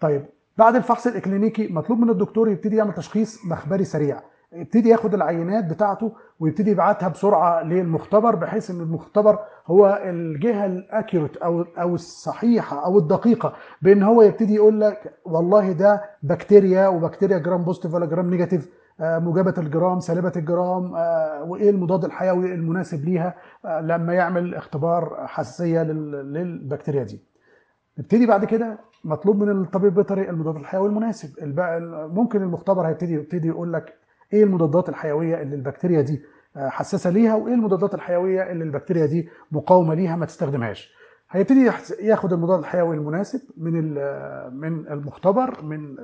طيب بعد الفحص الإكلينيكي مطلوب من الدكتور يبتدي يعمل تشخيص مخبري سريع. يبتدي ياخد العينات بتاعته ويبتدي يبعتها بسرعة للمختبر بحيث إن المختبر هو الجهة ال accurate أو أو الصحيحة أو الدقيقة بإن هو يبتدي يقول لك والله ده بكتيريا وبكتيريا gram positive ولا gram negative آه، موجبة الجرام سالبة الجرام آه، وإيه المضاد الحيوي المناسب ليها آه، لما يعمل اختبار حساسية لل- للبكتيريا دي. نبتدي بعد كده مطلوب من الطبيب البيطري المضاد الحيوي المناسب. ممكن المختبر هيبتدي يبتدي يقول لك إيه المضادات الحيوية اللي البكتيريا دي آه، حساسة ليها وإيه المضادات الحيوية اللي البكتيريا دي مقاومة ليها ما تستخدمهاش. هيبتدي ياخد المضاد الحيوي المناسب من من المختبر من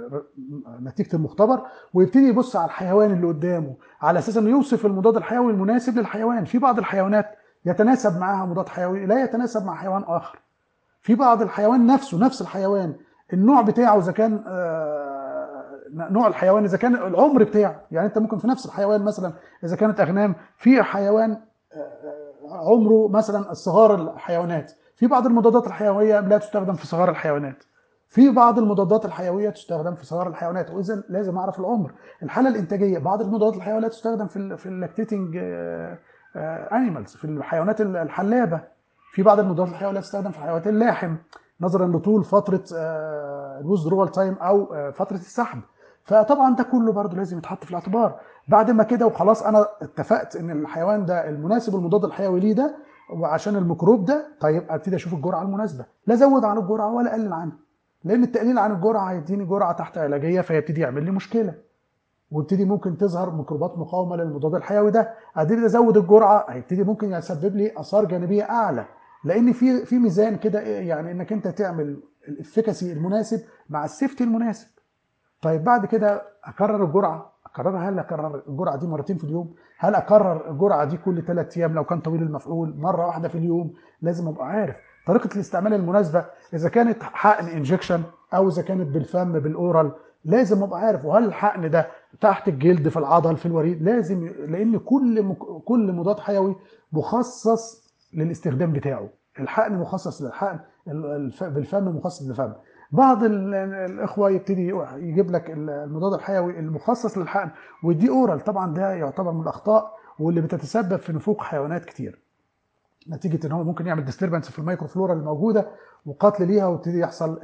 نتيجة المختبر ويبتدي يبص على الحيوان اللي قدامه على أساس إنه يوصف المضاد الحيوي المناسب للحيوان. في بعض الحيوانات يتناسب معها مضاد حيوي لا يتناسب مع حيوان آخر. في بعض الحيوان نفسه نفس الحيوان النوع بتاعه إذا كان آه، نوع الحيوان إذا كان العمر بتاعه يعني أنت ممكن في نفس الحيوان مثلا إذا كانت أغنام في حيوان آه، عمره مثلا الصغار الحيوانات في بعض المضادات الحيوية لا تستخدم في صغار الحيوانات في بعض المضادات الحيوية تستخدم في صغار الحيوانات واذا لازم أعرف العمر الحالة الإنتاجية بعض المضادات الحيوية لا تستخدم في في ال lactating animals في الحيوانات الحلابة. في بعض المضادات الحيويه لا تستخدم في حيوانات اللحم نظرا لطول فترة ال withdrawal time أو آه، فترة السحب. فطبعا ده كله برضه لازم يتحط في الاعتبار. بعد ما كده وخلاص أنا اتفقت إن الحيوان ده المناسب المضاد الحيوي ليه ده وعشان الميكروب ده طيب أبتدي أشوف الجرعة المناسبة. لا ازود عن الجرعة ولا اقلل عنها. لأن التقليل عن الجرعة هيديني جرعة تحت علاجية فيبتدي يعمل لي مشكلة. ويبتدي ممكن تظهر ميكروبات مقاومة للمضاد الحيوي ده. أبتدي أزود الجرعة هيبتدي ممكن يسبب لي آثار جانبية أعلى. لأن في في ميزان كده يعني انك انت تعمل ال efficacy المناسب مع ال safety المناسب. طيب بعد كده اكرر الجرعة. اكررها هل أكرر الجرعة دي مرتين في اليوم؟ هل أكرر الجرعة دي كل ثلاث أيام لو كان طويل المفعول مرة واحدة في اليوم؟ لازم أبقى عارف. طريقة الاستعمال المناسبة إذا كانت حقن injection أو إذا كانت بالفم بال oral لازم أبقى عارف. وهل الحقن ده تحت الجلد في العضل في الوريد؟ لازم لأن كل. كل مضاد حيوي مخصص للاستخدام بتاعه. الحقن مخصص للحقن الف... بالفم مخصص للفم. بعض ال- الإخوة يبتدي يجيب لك المضاد الحيوي المخصص للحقن ويديه oral. طبعا ده يعتبر من الأخطاء واللي بتتسبب في نفوق حيوانات كتير. نتيجة إن هو ممكن يعمل disturbance في ال microflora الموجودة وقتل ليها ويبتدي يحصل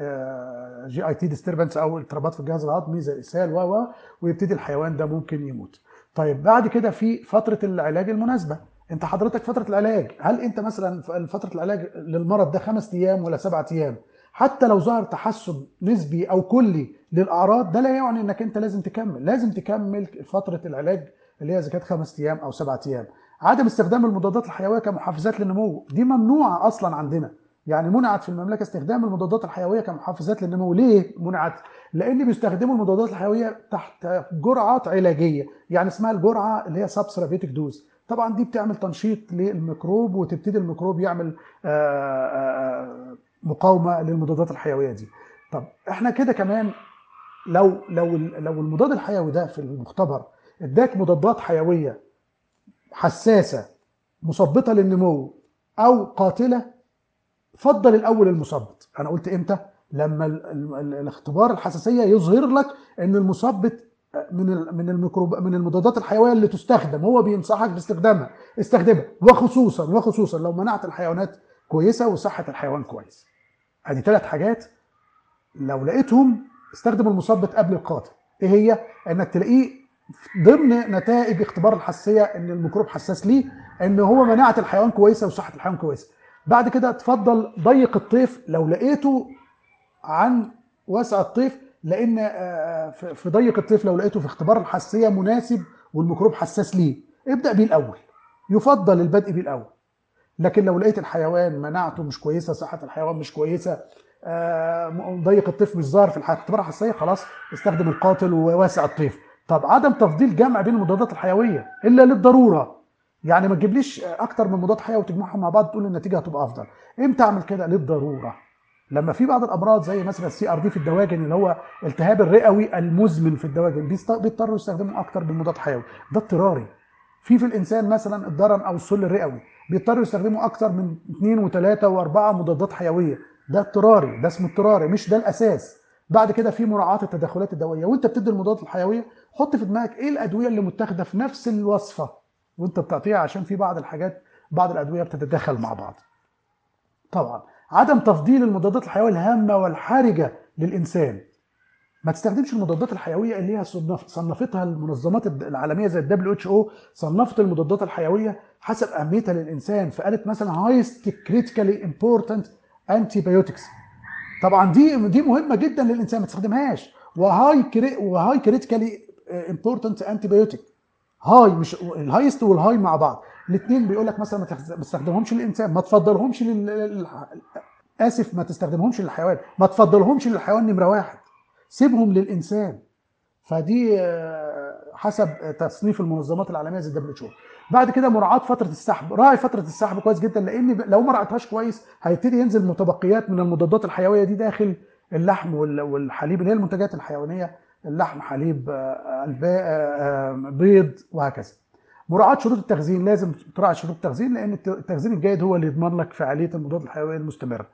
GIT disturbance أو اضطرابات في الجهاز الهضمي زي الإسهال و ويبتدي الحيوان ده ممكن يموت. طيب بعد كده في فترة العلاج المناسبة. انت حضرتك فترة العلاج هل انت مثلا فترة العلاج للمرض ده خمس أيام ولا سبعة أيام؟ حتى لو ظهر تحسن نسبي أو كلي للأعراض ده لا يعني إنك انت لازم تكمل لازم تكمل فترة العلاج اللي هي إذا كانت خمس أيام أو سبعة أيام. عدم استخدام المضادات الحيوية كمحفزات للنمو دي ممنوعة أصلا عندنا. يعني منعت في المملكة استخدام المضادات الحيوية كمحفزات للنمو. ليه منعت؟ لأن بيستخدموا المضادات الحيوية تحت جرعات علاجية يعني اسمها الجرعة اللي هي subtherapeutic dose. طبعا دي بتعمل تنشيط للميكروب وتبتدي الميكروب يعمل آآ آآ مقاومة للمضادات الحيوية دي. طب إحنا كده كمان لو لو لو المضاد الحيوي ده في المختبر إداك مضادات حيوية حساسة مثبطة للنمو أو قاتلة فضل الأول المثبط أنا قلت إمتى؟ لما ال ال ال الاختبار الحساسية يظهر لك إن المثبط من من الميكروب من المضادات الحيوية اللي تستخدم هو بينصحك باستخدامها استخدمها وخصوصا وخصوصا لو منعت الحيوانات كويسة وصحة الحيوان كويس. ادي ثلاث حاجات. لو لقيتهم استخدم المثبط قبل القاتل. إيه هي؟ إنك تلاقيه ضمن نتائج اختبار الحساسية إن الميكروب حساس ليه إن هو مناعة الحيوان كويسة وصحة الحيوان كويسة. بعد كده تفضل ضيق الطيف. لو لقيته عن واسع الطيف لأن آه، في في ضيق الطيف لو لقيته في اختبار الحساسيه مناسب والميكروب حساس ليه. ابدأ بيه الأول. يفضل البدء بيه الأول. لكن لو لقيت الحيوان مناعته مش كويسة صحة الحيوان مش كويسة آه، ضيق الطيف مش ظاهر في الح- اختبار الحساسيه خلاص استخدم القاتل وواسع الطيف. طب عدم تفضيل جمع بين المضادات الحيوية إلا للضرورة. يعني ما تجيبليش أكتر من مضاد حيوي وتجمعهم مع بعض تقول النتيجة هتبقى أفضل. إمتى أعمل كده؟ للضرورة. لما في بعض الأمراض زي مثلا ال CRD في الدواجن اللي هو التهاب الرئوي المزمن في الدواجن بيضطروا يستخدموا أكتر من مضاد حيوي. ده اضطراري. في في الإنسان مثلا الدرن أو السل الرئوي بيضطروا يستخدموا أكتر من اثنين وثلاثه وأربعة مضادات حيوية. ده اضطراري ده اسمه اضطراري مش ده الأساس. بعد كده في مراعاة التداخلات الدوائية. وأنت بتدي المضادات الحيوية حط في دماغك إيه الأدوية اللي متاخدة في نفس الوصفة؟ وأنت بتعطيها عشان في بعض الحاجات بعض الأدوية بتتداخل مع بعض. طبعا. عدم تفضيل المضادات الحيوية الهامة والحرجة للإنسان. ما تستخدمش المضادات الحيوية اللي هي صنف- صنفتها المنظمات العالمية زي ال WHO صنفت المضادات الحيوية حسب أهميتها للإنسان فقالت مثلا highest critically important antibiotics طبعا دي دي مهمة جدا للإنسان ما تستخدمهاش. و high criti- و high critically important antibiotic high مش ال highest وال high مع بعض. الاثنين بيقول لك مثلا ما تستخدمهمش للإنسان ما تفضلهمش لل... آسف ما تستخدمهمش للحيوان ما تفضلهمش للحيوان نمرة واحد سيبهم للإنسان. فدي آه، حسب تصنيف المنظمات العالمية زي ال WH بعد كده مراعاة فترة السحب. راعي فترة السحب كويس جدا لأن لو ما راعيتهاش كويس هيبتدي ينزل متبقيات من المضادات الحيوية دي داخل اللحم وال- والحليب اللي هي المنتجات الحيوانية اللحم حليب آه، آه، بيض وهكذا. مراعاة شروط التخزين لازم تراعي شروط التخزين لأن الت- التخزين الجيد هو اللي يضمن لك فعالية المضادات الحيوية المستمرة.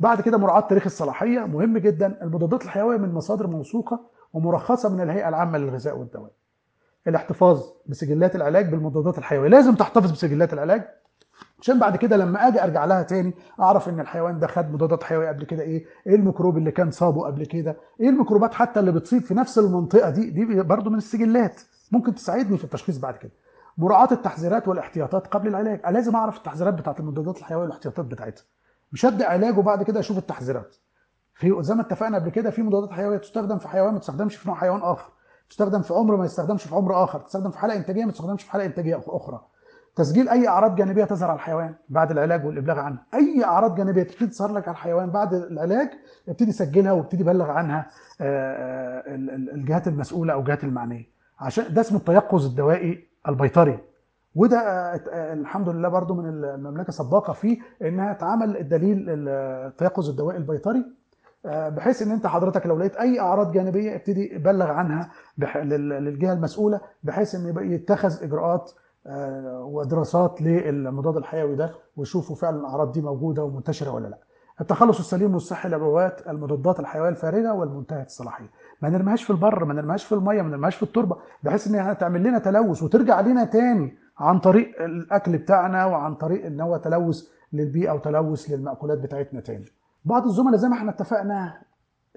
بعد كده مراعاة تاريخ الصلاحية مهم جدا. المضادات الحيوية من مصادر موثوقة ومرخصة من الهيئة العامة للغذاء والدواء. الاحتفاظ بسجلات العلاج بالمضادات الحيوية. لازم تحتفظ بسجلات العلاج. عشان بعد كده لما آجي أرجع لها تاني أعرف إن الحيوان ده خد مضادات حيوية قبل كده إيه؟ إيه الميكروب اللي كان صابه قبل كده؟ إيه الميكروبات حتى اللي بتصيب في نفس المنطقة دي؟ دي برضو من السجلات. ممكن تساعدني في التشخيص بعد كده. مراعاة التحذيرات والاحتياطات قبل العلاج. لازم أعرف التحذيرات بتاعت المضادات الحيوية والاحتياطات بتاعتها. مش ابدا علاج وبعد كده أشوف التحذيرات. في زي ما اتفقنا قبل كده في مضادات حيوية تستخدم في حيوان ما تستخدمش في نوع حيوان آخر. تستخدم في عمر ما يستخدمش في عمر آخر. تستخدم في حالة إنتاجية ما تستخدمش في حالة إنتاجية أخرى. تسجيل أي أعراض جانبية تظهر على الحيوان بعد العلاج والإبلاغ عنها. أي أعراض جانبية تبتدي تظهر لك على الحيوان بعد العلاج ابتدي سجلها وابتدي بلغ عنها آه، آه، ال- ال- الجهات المسؤولة أو الجهات المعنية. عشان ده اسمه التيقظ الدوائي البيطري وده آه، آه، الحمد لله برضو من المملكة سباقة فيه إنها تعمل الدليل التيقظ الدوائي البيطري آه، بحيث إن أنت حضرتك لو لقيت أي أعراض جانبية ابتدي بلغ عنها للجهة المسؤولة بحيث إن يتخذ إجراءات ودراسات للمضاد الحيوي ده ويشوفوا فعلا الأعراض دي موجودة ومنتشرة ولا لأ. التخلص السليم والصحي للعبوات المضادات الحيوية الفارغة والمنتهية الصلاحية. ما نرميهاش في البر، ما نرميهاش في المية، ما نرميهاش في التربة، بحيث انها تعمل لنا تلوث وترجع لنا تاني عن طريق الأكل بتاعنا وعن طريق إن هو تلوث للبيئة وتلوث للمأكولات بتاعتنا تاني. بعض الزملاء زي ما إحنا اتفقنا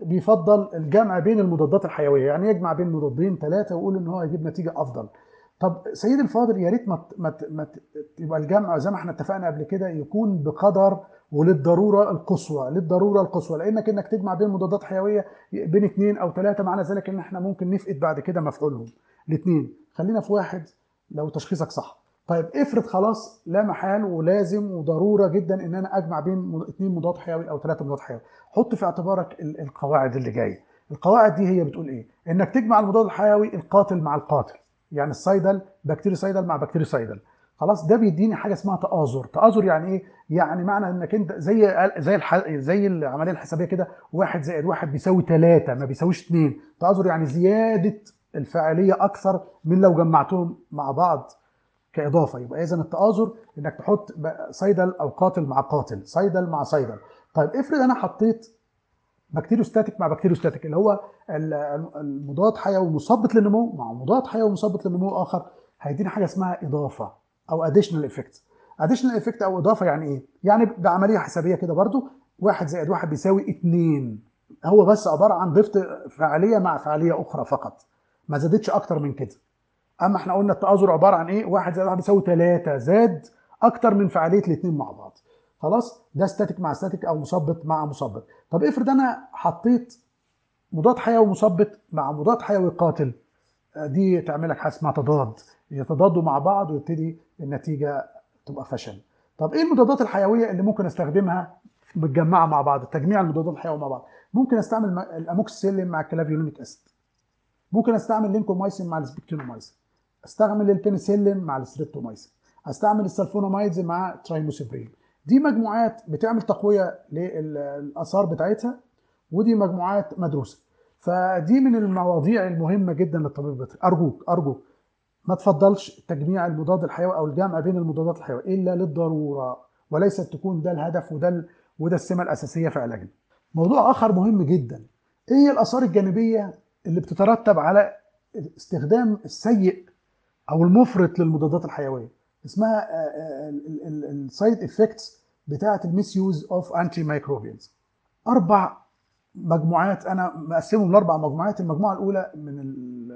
بيفضل الجمع بين المضادات الحيوية، يعني يجمع بين مضادين ثلاثة ويقول إن هو هيجيب نتيجة أفضل. طب سيدي الفاضل يا ريت ما ما يبقى الجمع زي ما إحنا اتفقنا قبل كده يكون بقدر وللضرورة القصوى، للضرورة القصوى لأنك إنك تجمع بين مضادات حيوية بين اثنين أو ثلاثة معنى ذلك إن إحنا ممكن نفقد بعد كده مفعولهم. الاثنين خلينا في واحد لو تشخيصك صح. طيب افرض خلاص لا محال ولازم وضرورة جدا إن أنا أجمع بين اثنين مضاد حيوي أو ثلاثة مضاد حيوي. حط في اعتبارك ال- القواعد اللي جاية. القواعد دي هي بتقول إيه؟ إنك تجمع المضاد الحيوي القاتل مع القاتل. يعني الصيدل بكتيري صيدل مع بكتيري صيدل خلاص ده بيديني حاجة اسمها تآزر تآزر يعني إيه؟ يعني معنى إنك أنت زي زي الح... زي العملية الحسابية كده واحد زائد واحد بيساوي ثلاثة ما بيساويش اثنين تآزر يعني زيادة الفاعلية أكثر من لو جمعتهم مع بعض كإضافة. يبقى اذا التآزر إنك تحط cidal أو قاتل مع قاتل cidal مع cidal. طيب افرض أنا حطيت bacteriostatic مع bacteriostatic اللي هو ال- المضاد حيوي مثبط للنمو مع مضاد حيوي مثبط للنمو آخر هيدينا حاجة اسمها إضافة. أو additional effect additional effect أو إضافة يعني إيه؟ يعني بعملية حسابية كده برضو واحد زائد واحد بيساوي اتنين. هو بس عبارة عن ضفت فعالية مع فعالية أخرى فقط. ما زادتش أكتر من كده. أما إحنا قلنا التآزر عبارة عن إيه؟ واحد زائد واحد بيساوي ثلاثة زاد أكتر من فعالية الاثنين مع بعض. خلاص؟ ده static مع static أو مثبط مع مثبط طب افرض أنا حطيت مضاد حيوي مثبط مع مضاد حيوي قاتل. دي تعمل لك حاجة اسمها تضاد. يتضادوا مع بعض ويبتدي النتيجة تبقى فشل. طب إيه المضادات الحيوية اللي ممكن أستخدمها متجمعة مع بعض؟ تجميع المضادات الحيوية مع بعض. ممكن أستعمل الاموكسيسيلين مع ال clavulanic acid. ممكن أستعمل lincomycin مع السبكتينومايسين أستعمل البنسلين مع الستريبتومايسين أستعمل ال sulfonamides مع trimethoprim دي مجموعات بتعمل تقوية للآثار بتاعتها ودي مجموعات مدروسة. فدي من المواضيع المهمة جدا للطبيب البيطري. أرجوك أرجوك. ما تفضلش تجميع المضاد الحيوي أو الجمع بين المضادات الحيوية إلا للضرورة وليس تكون ده الهدف وده وده السمة الأساسية في علاجنا. موضوع آخر مهم جدا. إيه الآثار الجانبية اللي بتترتب على استخدام السيء أو المفرط للمضادات الحيوية؟ اسمها ال side effects بتاعة ال misuse of antimicrobials أربع مجموعات أنا مقسمهم لأربع مجموعات. المجموعة الأولى من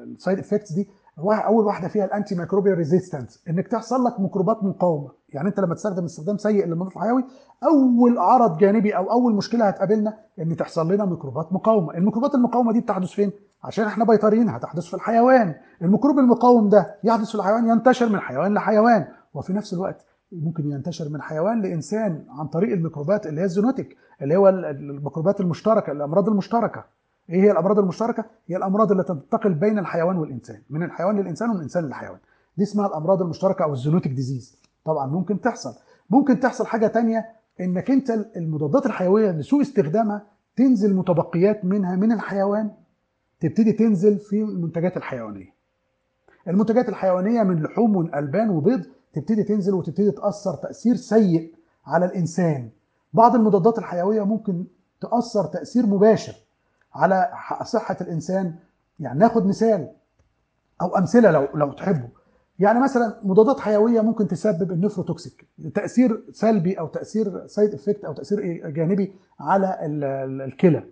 ال side effects دي أول واحدة فيها ال antimicrobial resistance إنك تحصل لك ميكروبات مقاومة. يعني أنت لما تستخدم استخدام سيء للمضاد الحيوي أول عرض جانبي أو أول مشكلة هتقابلنا إن تحصل لنا ميكروبات مقاومة. الميكروبات المقاومة دي بتحدث فين؟ عشان إحنا بيطريين هتحدث في الحيوان. الميكروب المقاوم ده يحدث في الحيوان ينتشر من حيوان لحيوان. وفي نفس الوقت ممكن ينتشر من حيوان لإنسان عن طريق الميكروبات اللي هي ال zoonotic اللي هو ال- الميكروبات المشتركة الأمراض المشتركة. إيه هي الأمراض المشتركة؟ هي الأمراض اللي تنتقل بين الحيوان والإنسان من الحيوان للإنسان ومن الإنسان للحيوان. دي اسمها الأمراض المشتركة أو ال zoonotic disease. طبعا ممكن تحصل. ممكن تحصل حاجة تانية إنك أنت المضادات الحيوية لسوء استخدامها تنزل متبقيات منها من الحيوان تبتدي تنزل في المنتجات الحيوانية. المنتجات الحيوانية من لحوم والبان وبيض تبتدي تنزل وتبتدي تأثر تأثير سيء على الإنسان. بعض المضادات الحيوية ممكن تأثر تأثير مباشر. على صحة الإنسان. يعني ناخد مثال أو أمثلة لو لو تحبوا. يعني مثلا مضادات حيوية ممكن تسبب ال nephrotoxic تأثير سلبي أو تأثير side effect أو تأثير جانبي على ال- ال- الكلى.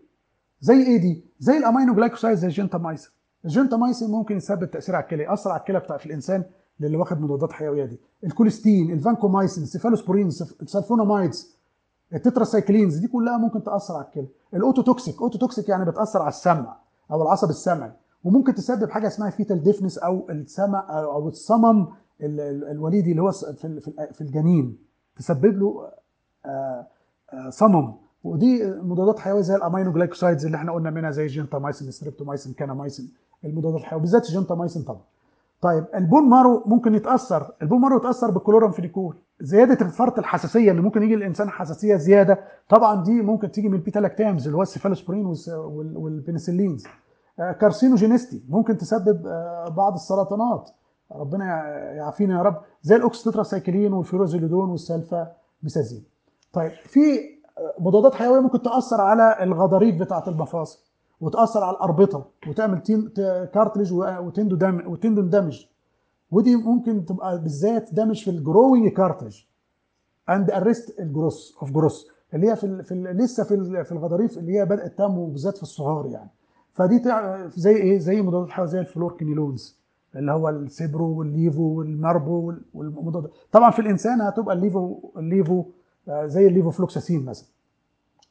زي إيه دي؟ زي ال aminoglycoside زي ال gentamicin ال gentamicin ممكن يسبب تأثير على الكلى يأثر على الكلى بتاع في الإنسان اللي واخد مضادات حيوية دي. الكوليستين الفانكومايسين السيفالوسبورين السلفونامايدز التتراسايكلينز دي كلها ممكن تأثر على الكلى. ال ototoxic ototoxic يعني بتأثر على السمع أو العصب السمعي. وممكن تسبب حاجة اسمها fetal deafness أو السمع أو الصمم ال- ال- الوليدي اللي هو في ال- في ال- في الجنين. تسبب له آه، آه، صمم. ودي مضادات حيوية زي ال aminoglycosides اللي إحنا قلنا منها زي الجنتامايسين الستريبتومايسين kanamycin المضادات الحيوية بالذات الجنتامايسين طبعا. طيب ال bone marrow ممكن يتأثر. ال bone marrow يتأثر بالكلورامفينيكول زيادة فرط الحساسية اللي ممكن يجي للإنسان حساسية زيادة طبعا دي ممكن تيجي من ال beta-lactams اللي هو وال- وال penicillins. آه، carcinogenicity ممكن تسبب آه، بعض السرطانات. ربنا يع- يعافينا يا رب. زي ال oxytetracycline وال furazolidone وال sulfamethazine طيب في آه، مضادات حيوية ممكن تأثر على الغضاريف بتاعة المفاصل وتأثر على الأربطة وتعمل و- و tendo dam و tendon damage ودي ممكن تبقى بالذات damage في ال growing cartilage and arrest ال growth of growth اللي هي في, في لسه في في الغضاريف اللي هي بدأت تنمو بالذات في الصغار يعني. فدي زي إيه؟ زي مضادات حيوية زي ال fluoroquinolones اللي هو ال cipro وال levo وال marbo وال- والمضادات. طبعا في الإنسان هتبقى ال levo ال levo آه، زي الليفوفلوكساسين مثلا.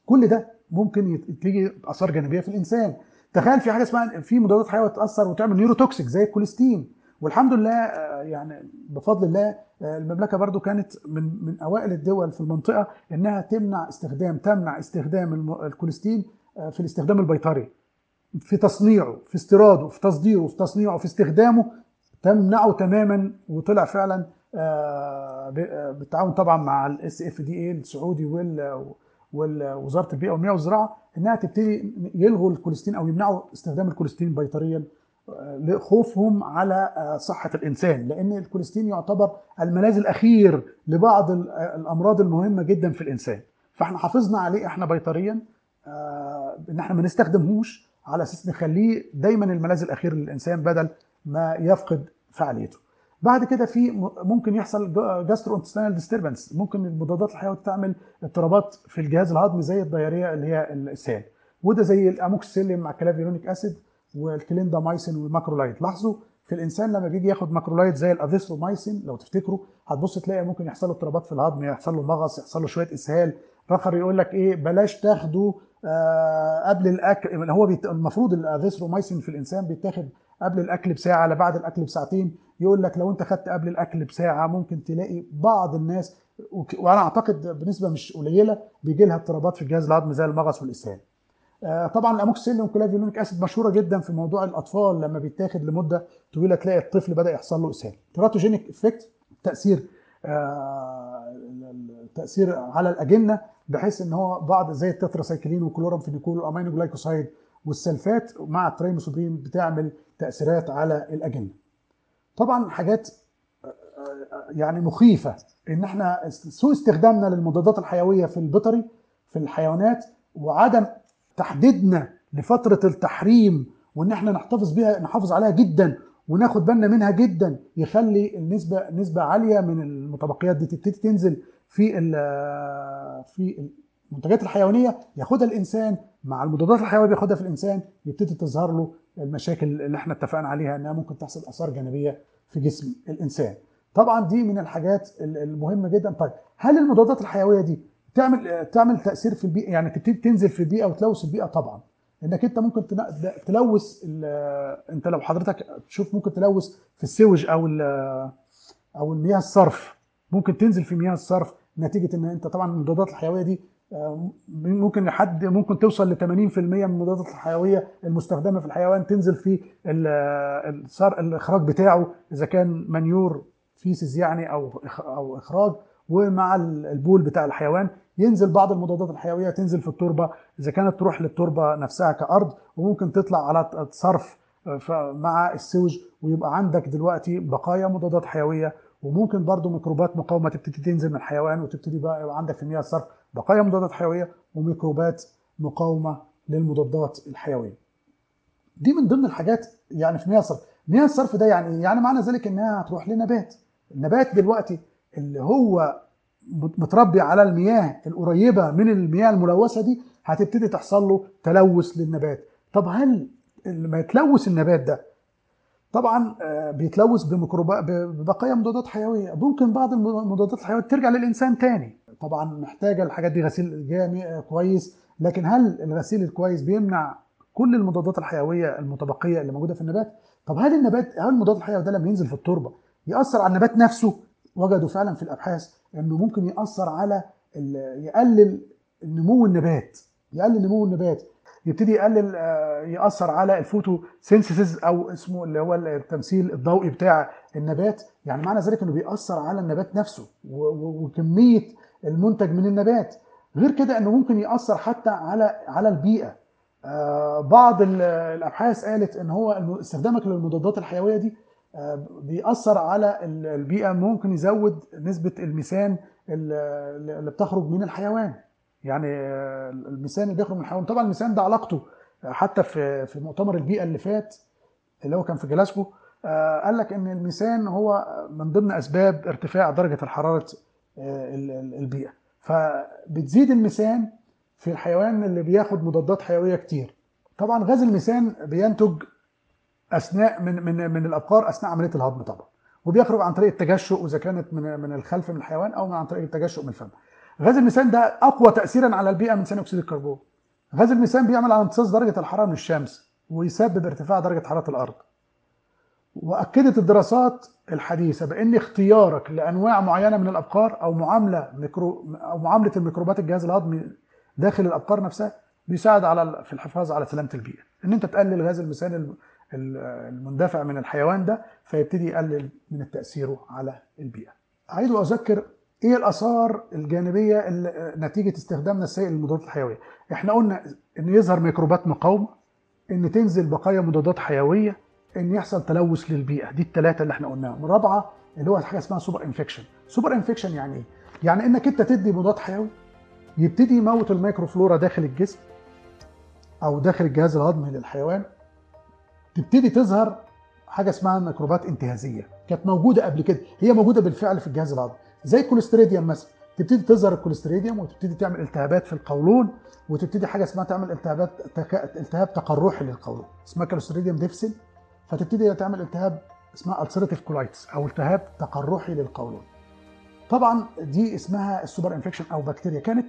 كل ده ممكن تيجي اثار جانبية في الإنسان. تخيل في حاجة اسمها في مضادات حيوية تأثر وتعمل neurotoxic زي الكوليستين. والحمد لله آه، يعني بفضل الله آه، المملكة برضو كانت من من أوائل الدول في المنطقة إنها تمنع استخدام تمنع استخدام الكوليستين آه، في الاستخدام البيطري. في تصنيعه في استيراده في تصديره في تصنيعه في استخدامه تمنعه تماما وطلع فعلا بالتعاون طبعا مع ال SFDA السعودي ووزارة البيئة والمياه والزراعة إنها تبتدي يلغوا الكوليستين أو يمنعوا استخدام الكوليستين بيطريا. لخوفهم على آه، صحة الإنسان لأن الكوليستين يعتبر الملاذ الأخير لبعض آه، الأمراض المهمة جدا في الإنسان. فإحنا حافظنا عليه إحنا بيطريا آه، إن إحنا ما نستخدمهوش على أساس نخليه دايما الملاذ الأخير للإنسان بدل ما يفقد فعاليته. بعد كده في ممكن يحصل gastrointestinal disturbance ممكن المضادات الحيوية تعمل اضطرابات في الجهاز الهضمي زي ال diarrhea اللي هي الإسهال. وده زي الاموكسيلين مع clavulanic acid. وال clindamycin وال macrolide لاحظوا في الإنسان لما بيجي ياخد macrolide زي الاذيثرومايسين لو تفتكروا هتبص تلاقي ممكن يحصل له اضطرابات في الهضم يحصل له مغص يحصل له شوية إسهال. اخر يقول لك إيه؟ بلاش تاخده آه قبل الأكل هو بيت... المفروض الاذيثرومايسين في الإنسان بيتاخد قبل الأكل بساعة لا بعد الأكل بساعتين. يقول لك لو أنت خدت قبل الأكل بساعة ممكن تلاقي بعض الناس وأنا أعتقد بنسبة مش قليلة بيجي لها اضطرابات في الجهاز الهضمي زي المغص والإسهال. طبعا ال amoxicillin وال clavulanic acid مشهورة جدا في موضوع الأطفال لما بيتاخد لمدة طويلة تلاقي الطفل بدأ يحصل له إسهال. teratogenic effect تأثير آه، التاثير على الأجنة بحيث إن هو بعض زي ال tetracycline وال chloramphenicol وال aminoglycoside والسلفات مع ال trimethoprim بتعمل تأثيرات على الأجنة. طبعا حاجات يعني مخيفة إن إحنا سوء استخدامنا للمضادات الحيوية في البيطري في الحيوانات وعدم تحديدنا لفترة التحريم وإن إحنا نحتفظ بيها نحافظ عليها جدا وناخد بالنا منها جدا يخلي النسبة نسبة عالية من المتبقيات دي تبتدي تنزل في في المنتجات الحيوانية ياخدها الإنسان مع المضادات الحيوية بياخدها في الإنسان يبتدي تظهر له المشاكل اللي إحنا اتفقنا عليها إنها ممكن تحصل آثار جانبية في جسم الإنسان. طبعا دي من الحاجات المهمة جدا طيب هل المضادات الحيوية دي تعمل تعمل تأثير في البيئة يعني تبتدي تنزل في البيئة وتلوث البيئة طبعا. إنك أنت ممكن تلوث أنت لو حضرتك تشوف ممكن تلوث في السوج أو أو المياه الصرف. ممكن تنزل في مياه الصرف. نتيجة إن أنت طبعا المضادات الحيوية دي آه، ممكن لحد ممكن توصل ل 80% من المضادات الحيوية المستخدمة في الحيوان. تنزل في الإخراج بتاعه إذا كان منيور فيسز يعني أو أو إخراج. ومع ال- البول بتاع الحيوان ينزل بعض المضادات الحيوية تنزل في التربة إذا كانت تروح للتربة نفسها كأرض وممكن تطلع على صرف آه، مع السوج ويبقى عندك دلوقتي بقايا مضادات حيوية وممكن برضو ميكروبات مقاومة تبتدي تنزل من الحيوان وتبتدي بقى يبقى عندك في مياه الصرف بقايا مضادات حيوية وميكروبات مقاومة للمضادات الحيوية. دي من ضمن الحاجات يعني في مياه الصرف، مياه الصرف ده يعني إيه؟ يعني معنى ذلك إنها هتروح لنبات. النبات دلوقتي اللي هو متربي على المياه القريبة من المياه الملوثة دي هتبتدي تحصل له تلوث للنبات. طب هل لما يتلوث النبات ده طبعا آه، بيتلوث بميكروبات ببقايا مضادات حيوية. ممكن بعض المضادات الحيوية ترجع للإنسان تاني. طبعا محتاجة الحاجات دي غسيل جامي آه، كويس. لكن هل الغسيل الكويس بيمنع كل المضادات الحيوية المتبقية اللي موجودة في النبات؟ طب هل النبات هل المضاد الحيوي ده لما ينزل في التربة يأثر على النبات نفسه؟ وجدوا فعلا في الأبحاث إنه ممكن يأثر على يقلل نمو النبات يقلل نمو النبات. يبتدي يقلل آه، يأثر على ال photosynthesis أو اسمه اللي هو التمثيل الضوئي بتاع النبات. يعني معنى ذلك إنه بيأثر على النبات نفسه وكمية المنتج من النبات. غير كده إنه ممكن يأثر حتى على على البيئة. آه، بعض ال- الأبحاث قالت إن هو استخدامك للمضادات الحيوية دي بيأثر على ال- البيئة ممكن يزود نسبة الميثان ال- اللي بتخرج من الحيوان. يعني آه، الميثان اللي بيخرج من الحيوان. طبعا الميثان ده علاقته آه، حتى في في مؤتمر البيئة اللي فات اللي هو كان في جلاسكو آه، قال لك إن الميثان هو من ضمن أسباب ارتفاع درجة الحرارة آه، ال- ال- البيئة. فبتزيد الميثان في الحيوان اللي بياخد مضادات حيوية كتير. طبعا غاز الميثان بينتج أثناء من من من الأبقار أثناء عملية الهضم طبعا. وبيخرج عن طريق التجشؤ إذا كانت من من الخلف من الحيوان أو من عن طريق التجشؤ من الفم. غاز الميثان ده أقوى تاثيرا على البيئة من ثاني أكسيد الكربون. غاز الميثان بيعمل على امتصاص درجة الحرارة من الشمس ويسبب ارتفاع درجة حرارة الأرض. وأكدت الدراسات الحديثة بأن اختيارك لأنواع معينة من الأبقار أو معاملة ميكرو أو معاملة الميكروبات الجهاز الهضمي داخل الأبقار نفسها بيساعد على في الحفاظ على سلامة البيئة. إن أنت تقلل غاز الميثان الم- ال- المندفع من الحيوان ده فيبتدي يقلل من تاثيره على البيئة. أعيد وأذكر إيه الآثار الجانبية نتيجة استخدامنا السيء للمضادات الحيوية. إحنا قلنا إن يظهر ميكروبات مقاومه إن تنزل بقايا مضادات حيوية إن يحصل تلوث للبيئة. دي الثلاثه اللي إحنا قلناهم. الرابعة اللي هو حاجة اسمها super infection super infection يعني إيه؟ يعني إنك أنت تدي مضاد حيوي يبتدي يموت ال microflora داخل الجسم أو داخل الجهاز الهضمي للحيوان تبتدي تظهر حاجة اسمها ميكروبات انتهازية. كانت موجودة قبل كده. هي موجودة بالفعل في الجهاز الهضمي زي ال Clostridium مثلا. تبتدي تظهر ال Clostridium وتبتدي تعمل التهابات في القولون وتبتدي حاجة اسمها تعمل التهابات تك... التهاب تقرحي للقولون. اسمها Clostridium difficile فتبتدي تعمل التهاب اسمها ulcerative colitis أو التهاب تقرحي للقولون. طبعا دي اسمها ال super infection أو بكتيريا. كانت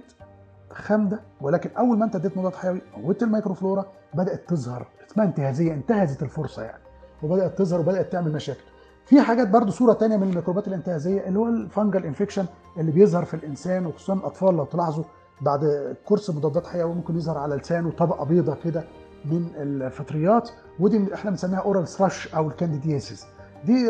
خامدة ولكن أول ما أنت اديت مضاد حيوي موتت ال microflora بدأت تظهر. اسمها انتهازيه انتهزت الفرصة يعني. وبدأت تظهر وبدأت تعمل مشاكل. في حاجات برضو صورة تانية من الميكروبات الانتهازية اللي هو ال fungal infection اللي بيظهر في الإنسان وخصوصا الأطفال لو تلاحظوا بعد course مضادات حيويه ممكن يظهر على لسانه طبقة بيضاء كده من الفطريات. ودي إحنا بنسميها oral thrush أو ال candidiasis دي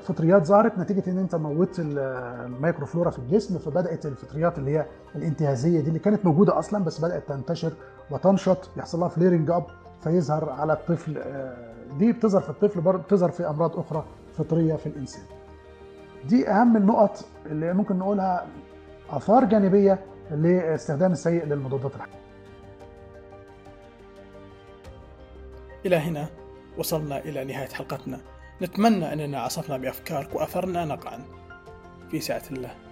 فطريات ظهرت نتيجة إن أنت موتت ال microflora في الجسم فبدأت الفطريات اللي هي الانتهازية دي اللي كانت موجودة أصلا بس بدأت تنتشر وتنشط يحصل لها flaring up فيظهر على الطفل دي بتظهر في الطفل برضه بتظهر في أمراض أخرى فطرية في الإنسان. دي أهم النقط اللي ممكن نقولها آثار جانبية لاستخدام السيء للمضادات الحيويه. إلى هنا وصلنا إلى نهاية حلقتنا. نتمنى أننا عصفنا بأفكارك وأثرنا نقعا. في سعة الله.